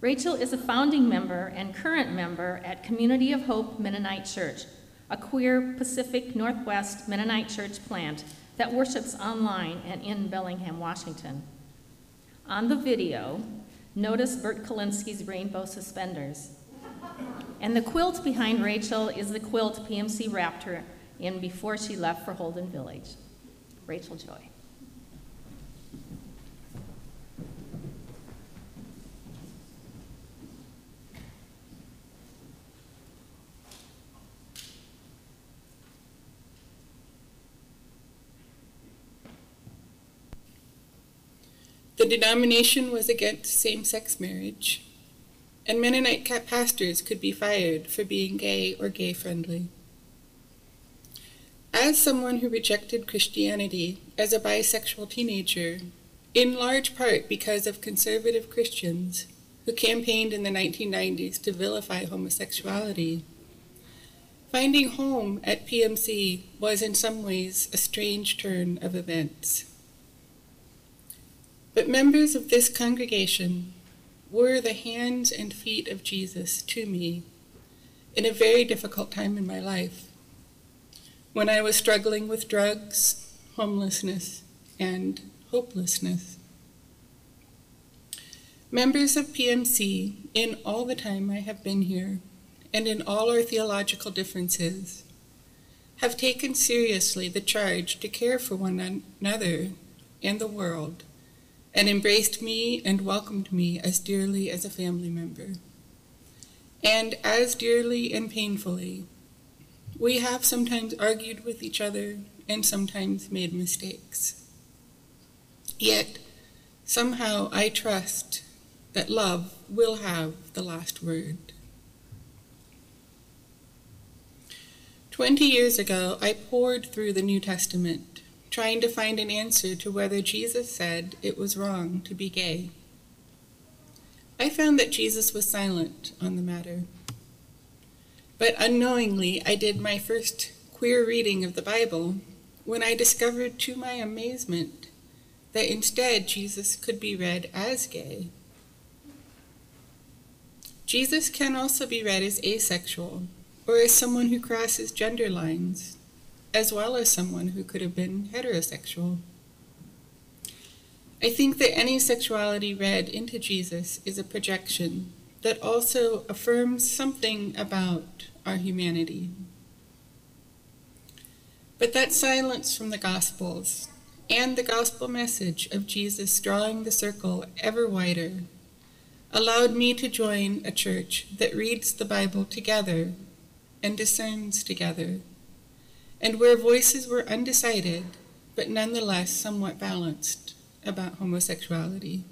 Rachel is a founding member and current member at Community of Hope Mennonite Church, a queer Pacific Northwest Mennonite church plant that worships online and in Bellingham, Washington. On the video, notice Bert Kolinsky's rainbow suspenders. And the quilt behind Rachel is the quilt PMC wrapped her in before she left for Holden Village. Rachel Joy. The denomination was against same sex marriage, and Mennonite pastors could be fired for being gay or gay friendly. As someone who rejected Christianity as a bisexual teenager, in large part because of conservative Christians who campaigned in the 1990s to vilify homosexuality, finding home at PMC was in some ways a strange turn of events. But members of this congregation were the hands and feet of Jesus to me in a very difficult time in my life when I was struggling with drugs, homelessness, and hopelessness. Members of PMC, in all the time I have been here, and in all our theological differences, have taken seriously the charge to care for one another and the world and embraced me and welcomed me as dearly as a family member. And as dearly and painfully, we have sometimes argued with each other and sometimes made mistakes. Yet, somehow I trust that love will have the last word. Twenty years ago, I poured through the New Testament trying to find an answer to whether Jesus said it was wrong to be gay. I found that Jesus was silent on the matter. But unknowingly, I did my first queer reading of the Bible when I discovered to my amazement that instead Jesus could be read as gay. Jesus can also be read as asexual or as someone who crosses gender lines as well as someone who could have been heterosexual. I think that any sexuality read into Jesus is a projection that also affirms something about our humanity. But that silence from the Gospels and the gospel message of Jesus drawing the circle ever wider allowed me to join a church that reads the Bible together and discerns together, and where voices were undecided but nonetheless somewhat balanced about homosexuality.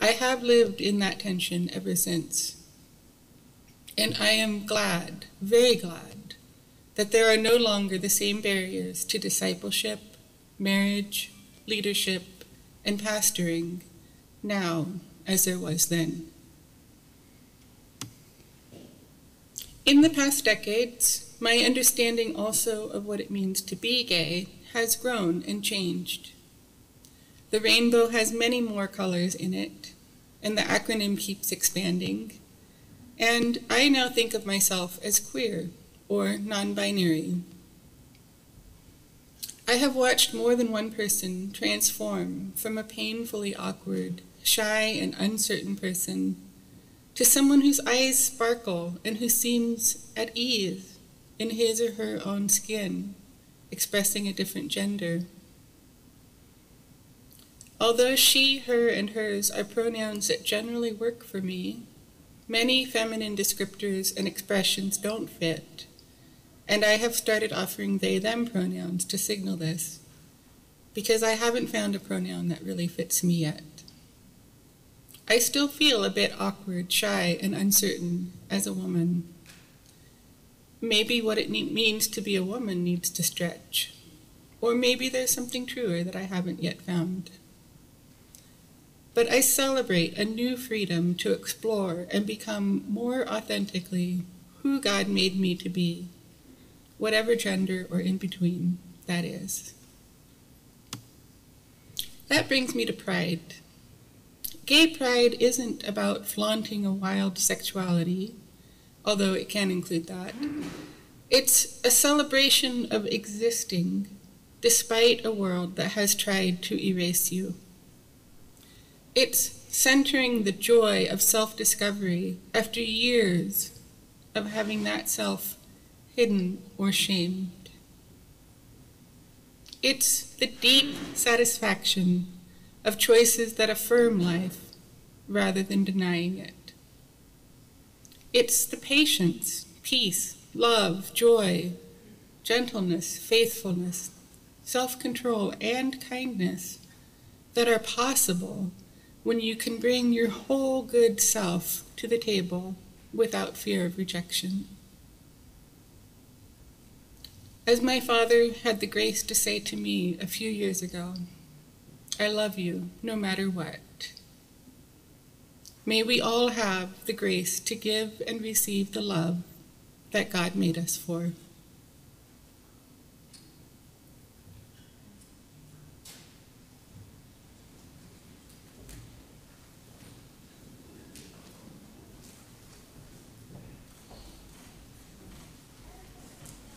I have lived in that tension ever since. And I am glad, very glad, that there are no longer the same barriers to discipleship, marriage, leadership, and pastoring now as there was then. In the past decades, my understanding also of what it means to be gay has grown and changed. The rainbow has many more colors in it, and the acronym keeps expanding. And I now think of myself as queer or non binary. I have watched more than one person transform from a painfully awkward, shy, and uncertain person to someone whose eyes sparkle and who seems at ease in his or her own skin, expressing a different gender. Although she, her, and hers are pronouns that generally work for me, many feminine descriptors and expressions don't fit, and I have started offering they them pronouns to signal this, because I haven't found a pronoun that really fits me yet. I still feel a bit awkward, shy, and uncertain as a woman. Maybe what it ne- means to be a woman needs to stretch. Or maybe there's something truer that I haven't yet found but I celebrate a new freedom to explore and become more authentically who God made me to be, whatever gender or in between that is. That brings me to pride. Gay pride isn't about flaunting a wild sexuality, although it can include that. It's a celebration of existing despite a world that has tried to erase you. It's centering the joy of self discovery after years of having that self hidden or shamed. It's the deep satisfaction of choices that affirm life rather than denying it. It's the patience, peace, love, joy, gentleness, faithfulness, self control, and kindness that are possible when you can bring your whole good self to the table without fear of rejection. As my father had the grace to say to me a few years ago, I love you no matter what. May we all have the grace to give and receive the love that God made us for.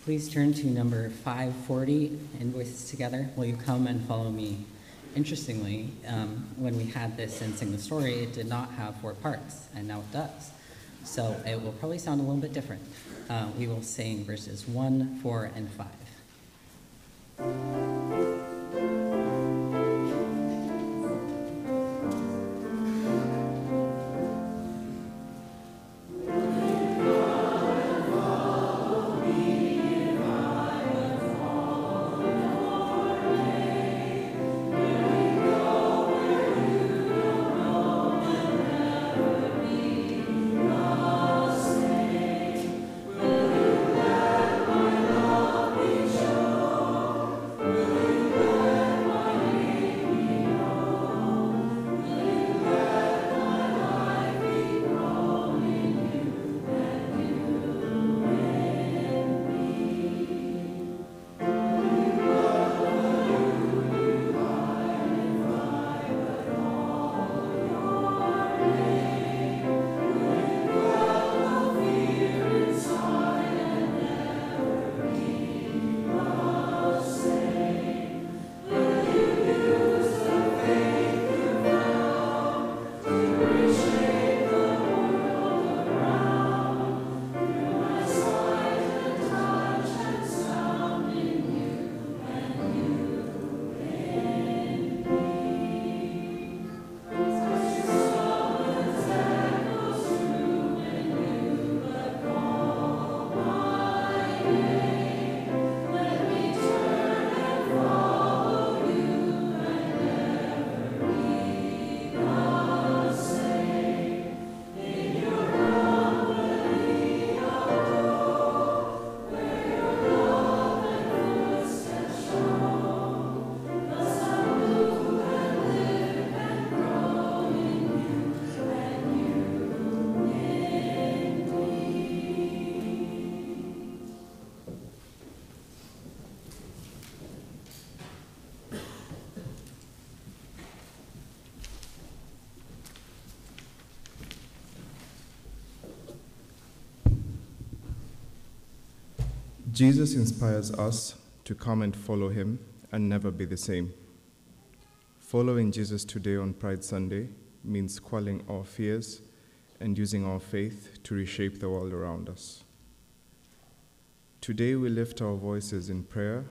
Please turn to number 540, in Voices Together. Will you come and follow me? Interestingly, um, when we had this in Sing the Story, it did not have four parts, and now it does. So it will probably sound a little bit different. Uh, we will sing verses 1, 4, and 5. Jesus inspires us to come and follow him and never be the same. Following Jesus today on Pride Sunday means quelling our fears and using our faith to reshape the world around us. Today we lift our voices in prayer,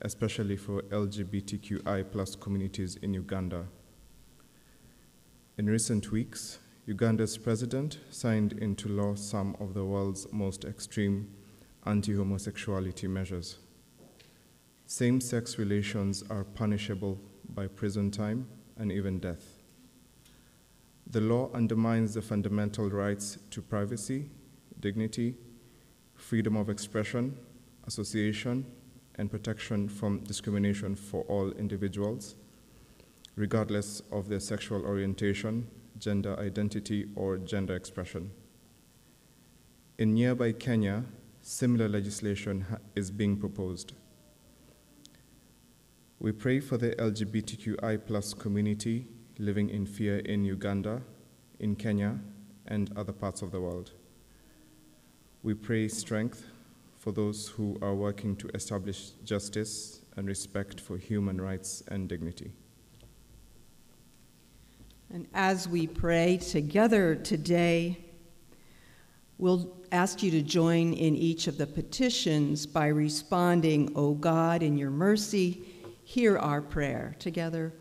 especially for LGBTQI plus communities in Uganda. In recent weeks, Uganda's president signed into law some of the world's most extreme anti homosexuality measures. Same sex relations are punishable by prison time and even death. The law undermines the fundamental rights to privacy, dignity, freedom of expression, association, and protection from discrimination for all individuals, regardless of their sexual orientation, gender identity, or gender expression. In nearby Kenya, similar legislation is being proposed. We pray for the LGBTQI plus community living in fear in Uganda, in Kenya, and other parts of the world. We pray strength for those who are working to establish justice and respect for human rights and dignity. And as we pray together today, we'll ask you to join in each of the petitions by responding, O God, in your mercy, hear our prayer. Together,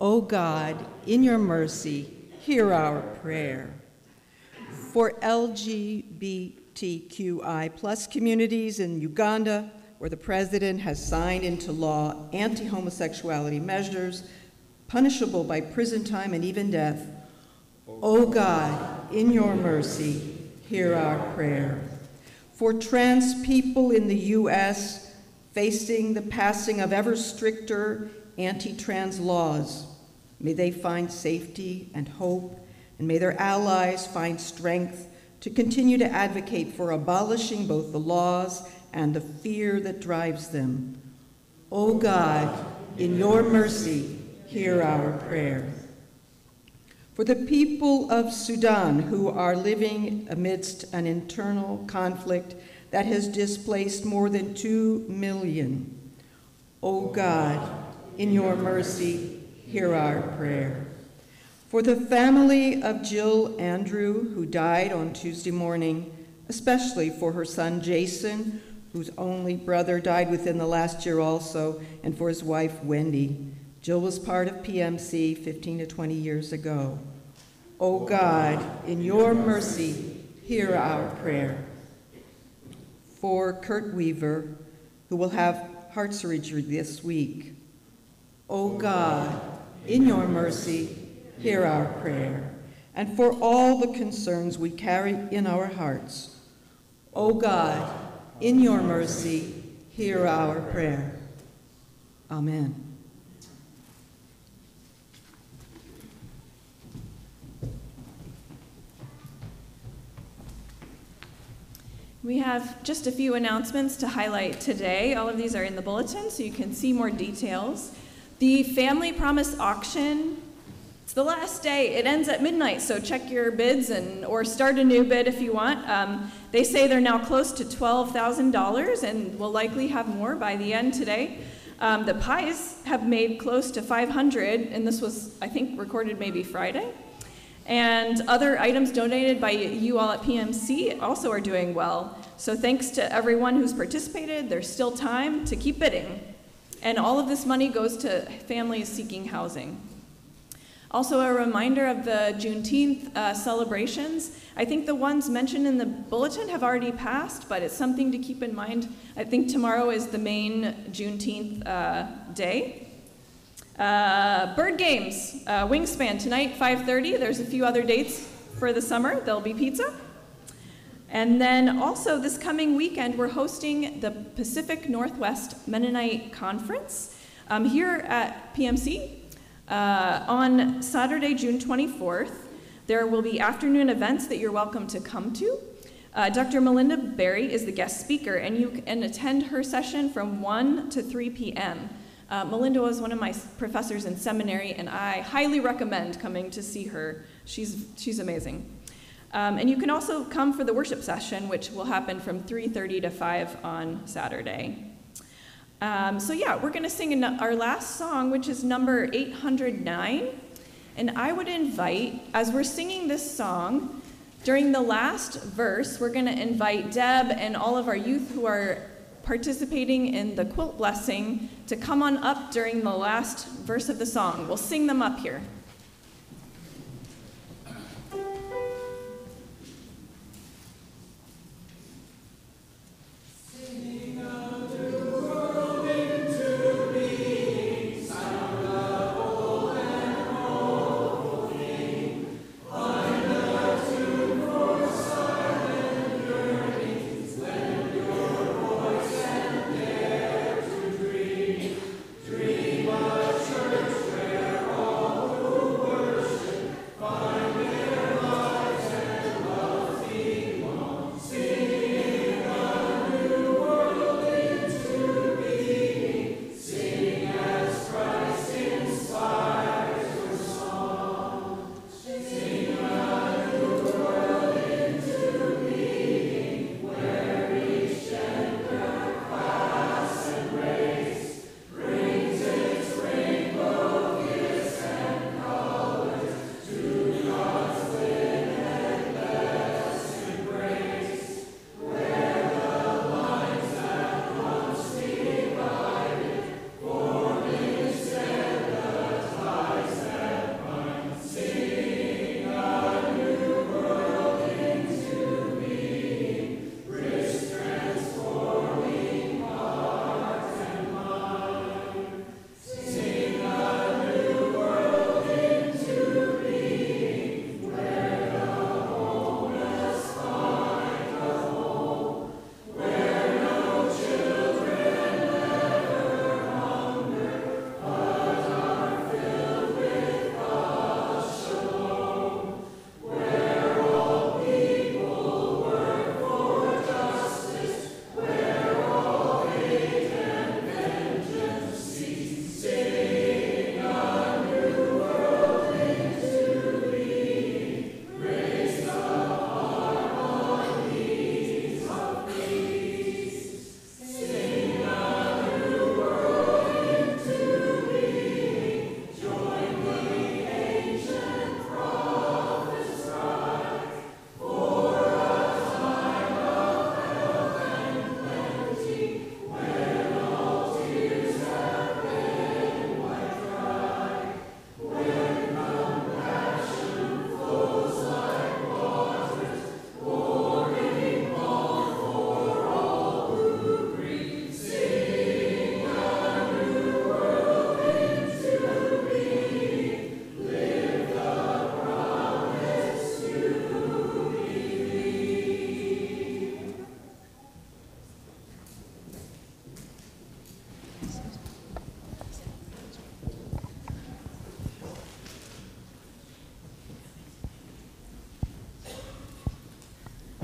O God, in your mercy, hear our prayer. For LGBTQI plus communities in Uganda, where the president has signed into law anti homosexuality measures punishable by prison time and even death, O God, in your mercy, hear our prayer. For trans people in the U.S. facing the passing of ever stricter anti trans laws, may they find safety and hope, and may their allies find strength to continue to advocate for abolishing both the laws and the fear that drives them. O God, in your mercy, hear our prayer. For the people of Sudan who are living amidst an internal conflict that has displaced more than two million, O God, in your mercy, hear our prayer. For the family of Jill Andrew, who died on Tuesday morning, especially for her son Jason, whose only brother died within the last year also, and for his wife Wendy. Jill was part of PMC 15 to 20 years ago. O God, in your mercy, hear our prayer. For Kurt Weaver, who will have heart surgery this week. O God, in your mercy, hear our prayer. And for all the concerns we carry in our hearts. O God, in your mercy, hear our prayer. Amen. We have just a few announcements to highlight today. All of these are in the bulletin, so you can see more details. The Family Promise Auction, it's the last day. It ends at midnight, so check your bids and or start a new bid if you want. Um, they say they're now close to $12,000 and will likely have more by the end today. Um, the pies have made close to 500, and this was, I think, recorded maybe Friday. And other items donated by you all at PMC also are doing well. So thanks to everyone who's participated. There's still time to keep bidding. And all of this money goes to families seeking housing. Also, a reminder of the Juneteenth uh, celebrations. I think the ones mentioned in the bulletin have already passed, but it's something to keep in mind. I think tomorrow is the main Juneteenth uh, day. Uh, bird games, uh, Wingspan tonight, 5:30. There's a few other dates for the summer. There'll be pizza. And then also this coming weekend, we're hosting the Pacific Northwest Mennonite Conference um, here at PMC uh, on Saturday, June 24th. There will be afternoon events that you're welcome to come to. Uh, Dr. Malinda Berry is the guest speaker, and you can attend her session from 1 to 3 p.m. Uh, Malinda was one of my professors in seminary, and I highly recommend coming to see her. She's, she's amazing. Um, and you can also come for the worship session, which will happen from 3:30 to 5 on Saturday. Um, so yeah, we're going to sing our last song, which is number 809. And I would invite, as we're singing this song, during the last verse, we're going to invite Deb and all of our youth who are participating in the quilt blessing to come on up during the last verse of the song. We'll sing them up here.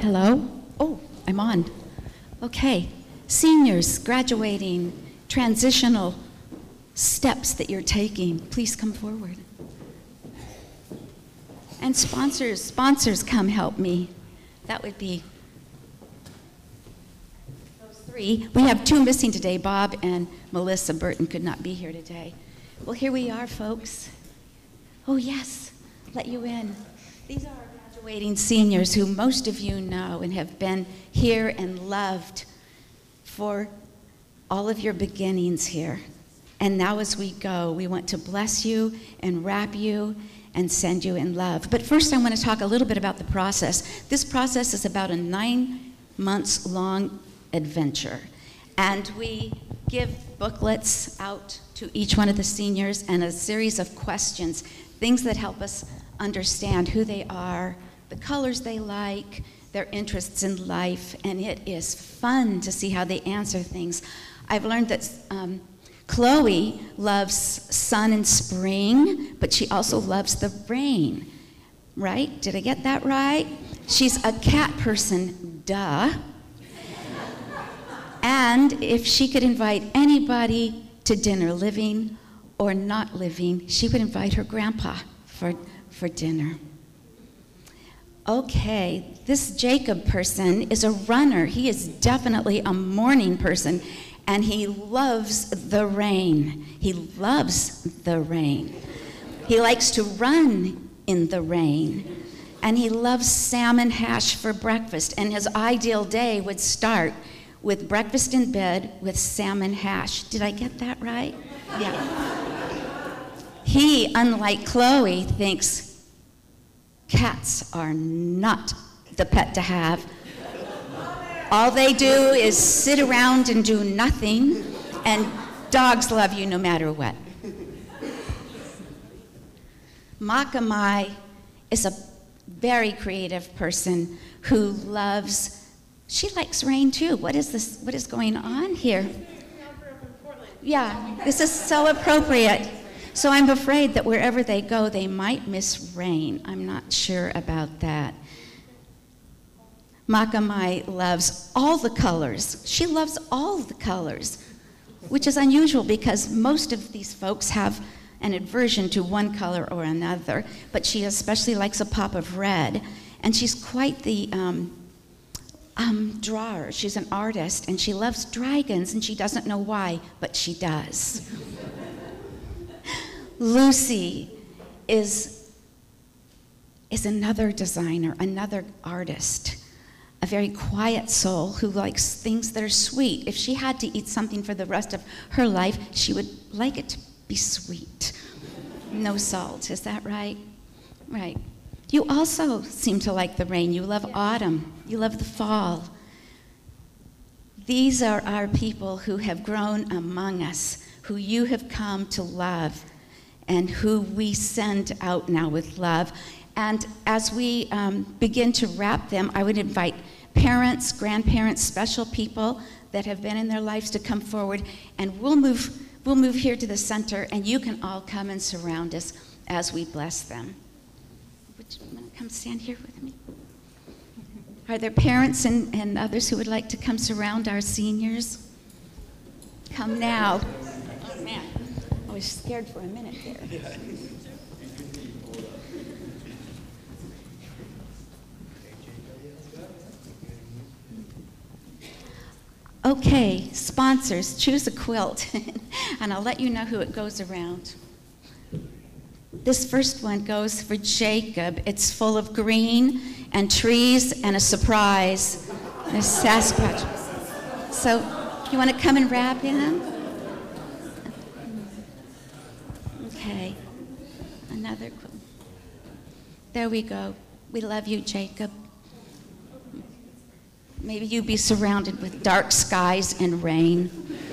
Hello? Oh, I'm on. Okay. Seniors, graduating, transitional steps that you're taking, please come forward. And sponsors, sponsors, come help me. That would be those three. We have two missing today. Bob and Melissa Burton could not be here today. Well, here we are, folks. Oh, yes, let you in. These are graduating seniors who most of you know and have been here and loved for all of your beginnings here. And now, as we go, we want to bless you and wrap you and send you in love. But first, I want to talk a little bit about the process. This process is about a nine months long adventure. And we give booklets out to each one of the seniors and a series of questions, things that help us understand who they are, the colors they like, their interests in life, and it is fun to see how they answer things. I've learned that um, Chloe loves sun and spring, but she also loves the rain. Right? Did I get that right? She's a cat person, duh. and if she could invite anybody to dinner, living or not living, she would invite her grandpa for, for dinner. Okay, this Jacob person is a runner. He is definitely a morning person, and he loves the rain. He loves the rain. He likes to run in the rain, and he loves salmon hash for breakfast. And his ideal day would start with breakfast in bed with salmon hash. Did I get that right? Yeah. He, unlike Chloe, thinks Cats are not the pet to have. All they do is sit around and do nothing, and dogs love you no matter what. Makamai is a very creative person who loves, she likes rain too. What is this? What is going on here? Yeah, this is so appropriate. So I'm afraid that wherever they go, they might miss rain. I'm not sure about that. Makamai loves all the colors. She loves all the colors, which is unusual because most of these folks have an aversion to one color or another, but she especially likes a pop of red. And she's quite the um, um, drawer. She's an artist, and she loves dragons, and she doesn't know why, but she does. Lucy is, is another designer, another artist, a very quiet soul who likes things that are sweet. If she had to eat something for the rest of her life, she would like it to be sweet. No salt, is that right? Right. You also seem to like the rain. You love autumn. You love the fall. These are our people who have grown among us, who you have come to love and who we send out now with love. And as we um, begin to wrap them, I would invite parents, grandparents, special people that have been in their lives to come forward, and we'll move, we'll move here to the center, and you can all come and surround us as we bless them. Would you want to come stand here with me? Are there parents and, and others who would like to come surround our seniors? Come now. Oh, man. I was scared for a minute there. <laughs> Okay, sponsors, choose a quilt, <laughs> and I'll let you know who it goes around. This first one goes for Jacob. It's full of green and trees and a surprise. There's Sasquatch. So, you want to come and wrap him? Okay. Another quote. There we go. We love you, Jacob. Maybe you be surrounded with dark skies and rain. <laughs>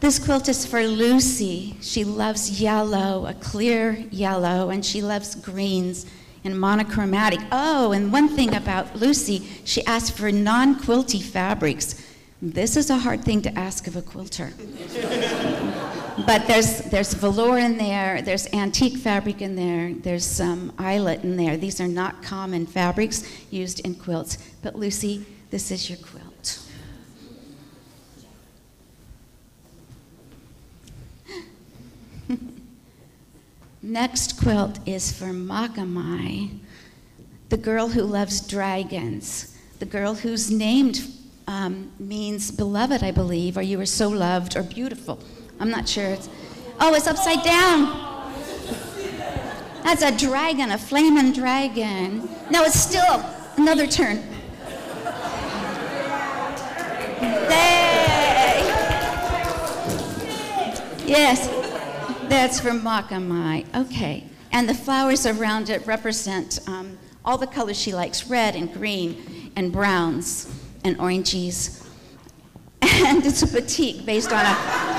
this quilt is for Lucy. She loves yellow, a clear yellow, and she loves greens and monochromatic. Oh, and one thing about Lucy, she asked for non quilty fabrics. This is a hard thing to ask of a quilter. but there's, there's velour in there, there's antique fabric in there, there's some eyelet in there. These are not common fabrics used in quilts. But Lucy, this is your quilt. <laughs> Next quilt is for Makamai, the girl who loves dragons, the girl who's named um, means beloved, I believe, or you were so loved, or beautiful. I'm not sure. It's, oh, it's upside down. That's a dragon, a flaming dragon. No, it's still another turn. They. Yes, that's from Makamai. Okay. And the flowers around it represent um, all the colors she likes red and green and browns and oranges. And it's a batik based on a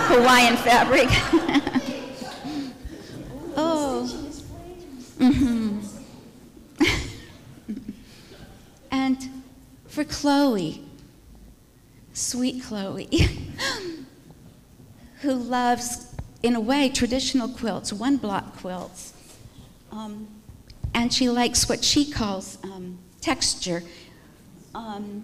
Hawaiian fabric. <laughs> oh. Mm-hmm. <laughs> and for Chloe, sweet Chloe, <laughs> who loves, in a way, traditional quilts, one block quilts. Um, and she likes what she calls um, texture. Um,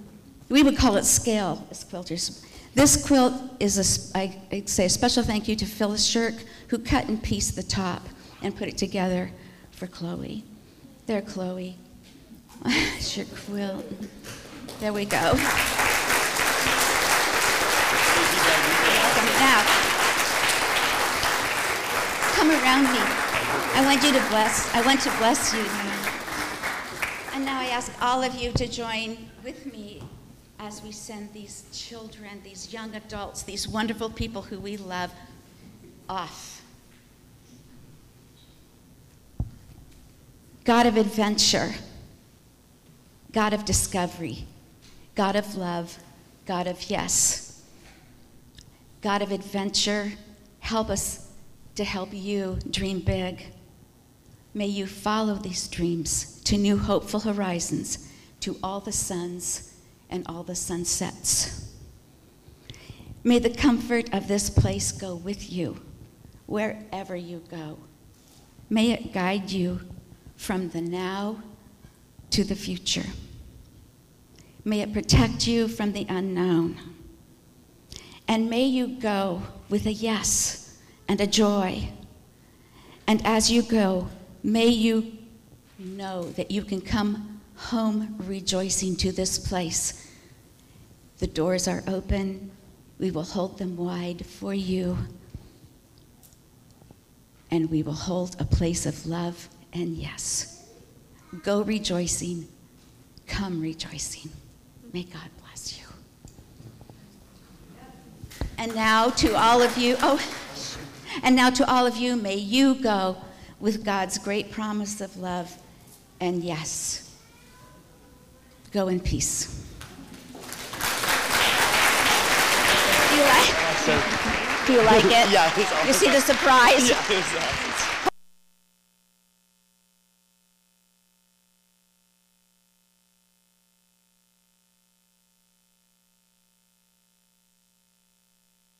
we would call it scale as quilters. This quilt is, a, I, I'd say, a special thank you to Phyllis Shirk, who cut and pieced the top. and put it together for Chloe. There, Chloe. <laughs> it's your quilt. There we go. Now, come around me. I want you to bless. I want to bless you. And now I ask all of you to join with me as we send these children, these young adults, these wonderful people who we love off. God of adventure, God of discovery, God of love, God of yes. God of adventure, help us to help you dream big. May you follow these dreams to new hopeful horizons, to all the suns and all the sunsets. May the comfort of this place go with you wherever you go. May it guide you from the now to the future. May it protect you from the unknown. And may you go with a yes and a joy. And as you go, may you know that you can come home rejoicing to this place. The doors are open. We will hold them wide for you. And we will hold a place of love and yes. Go rejoicing. Come rejoicing. May God bless you. And now to all of you, oh, and now to all of you, may you go with God's great promise of love and yes. Go in peace. Do you like, do you like it? <laughs> Yeah, it was You see the surprise? Yeah, it awesome.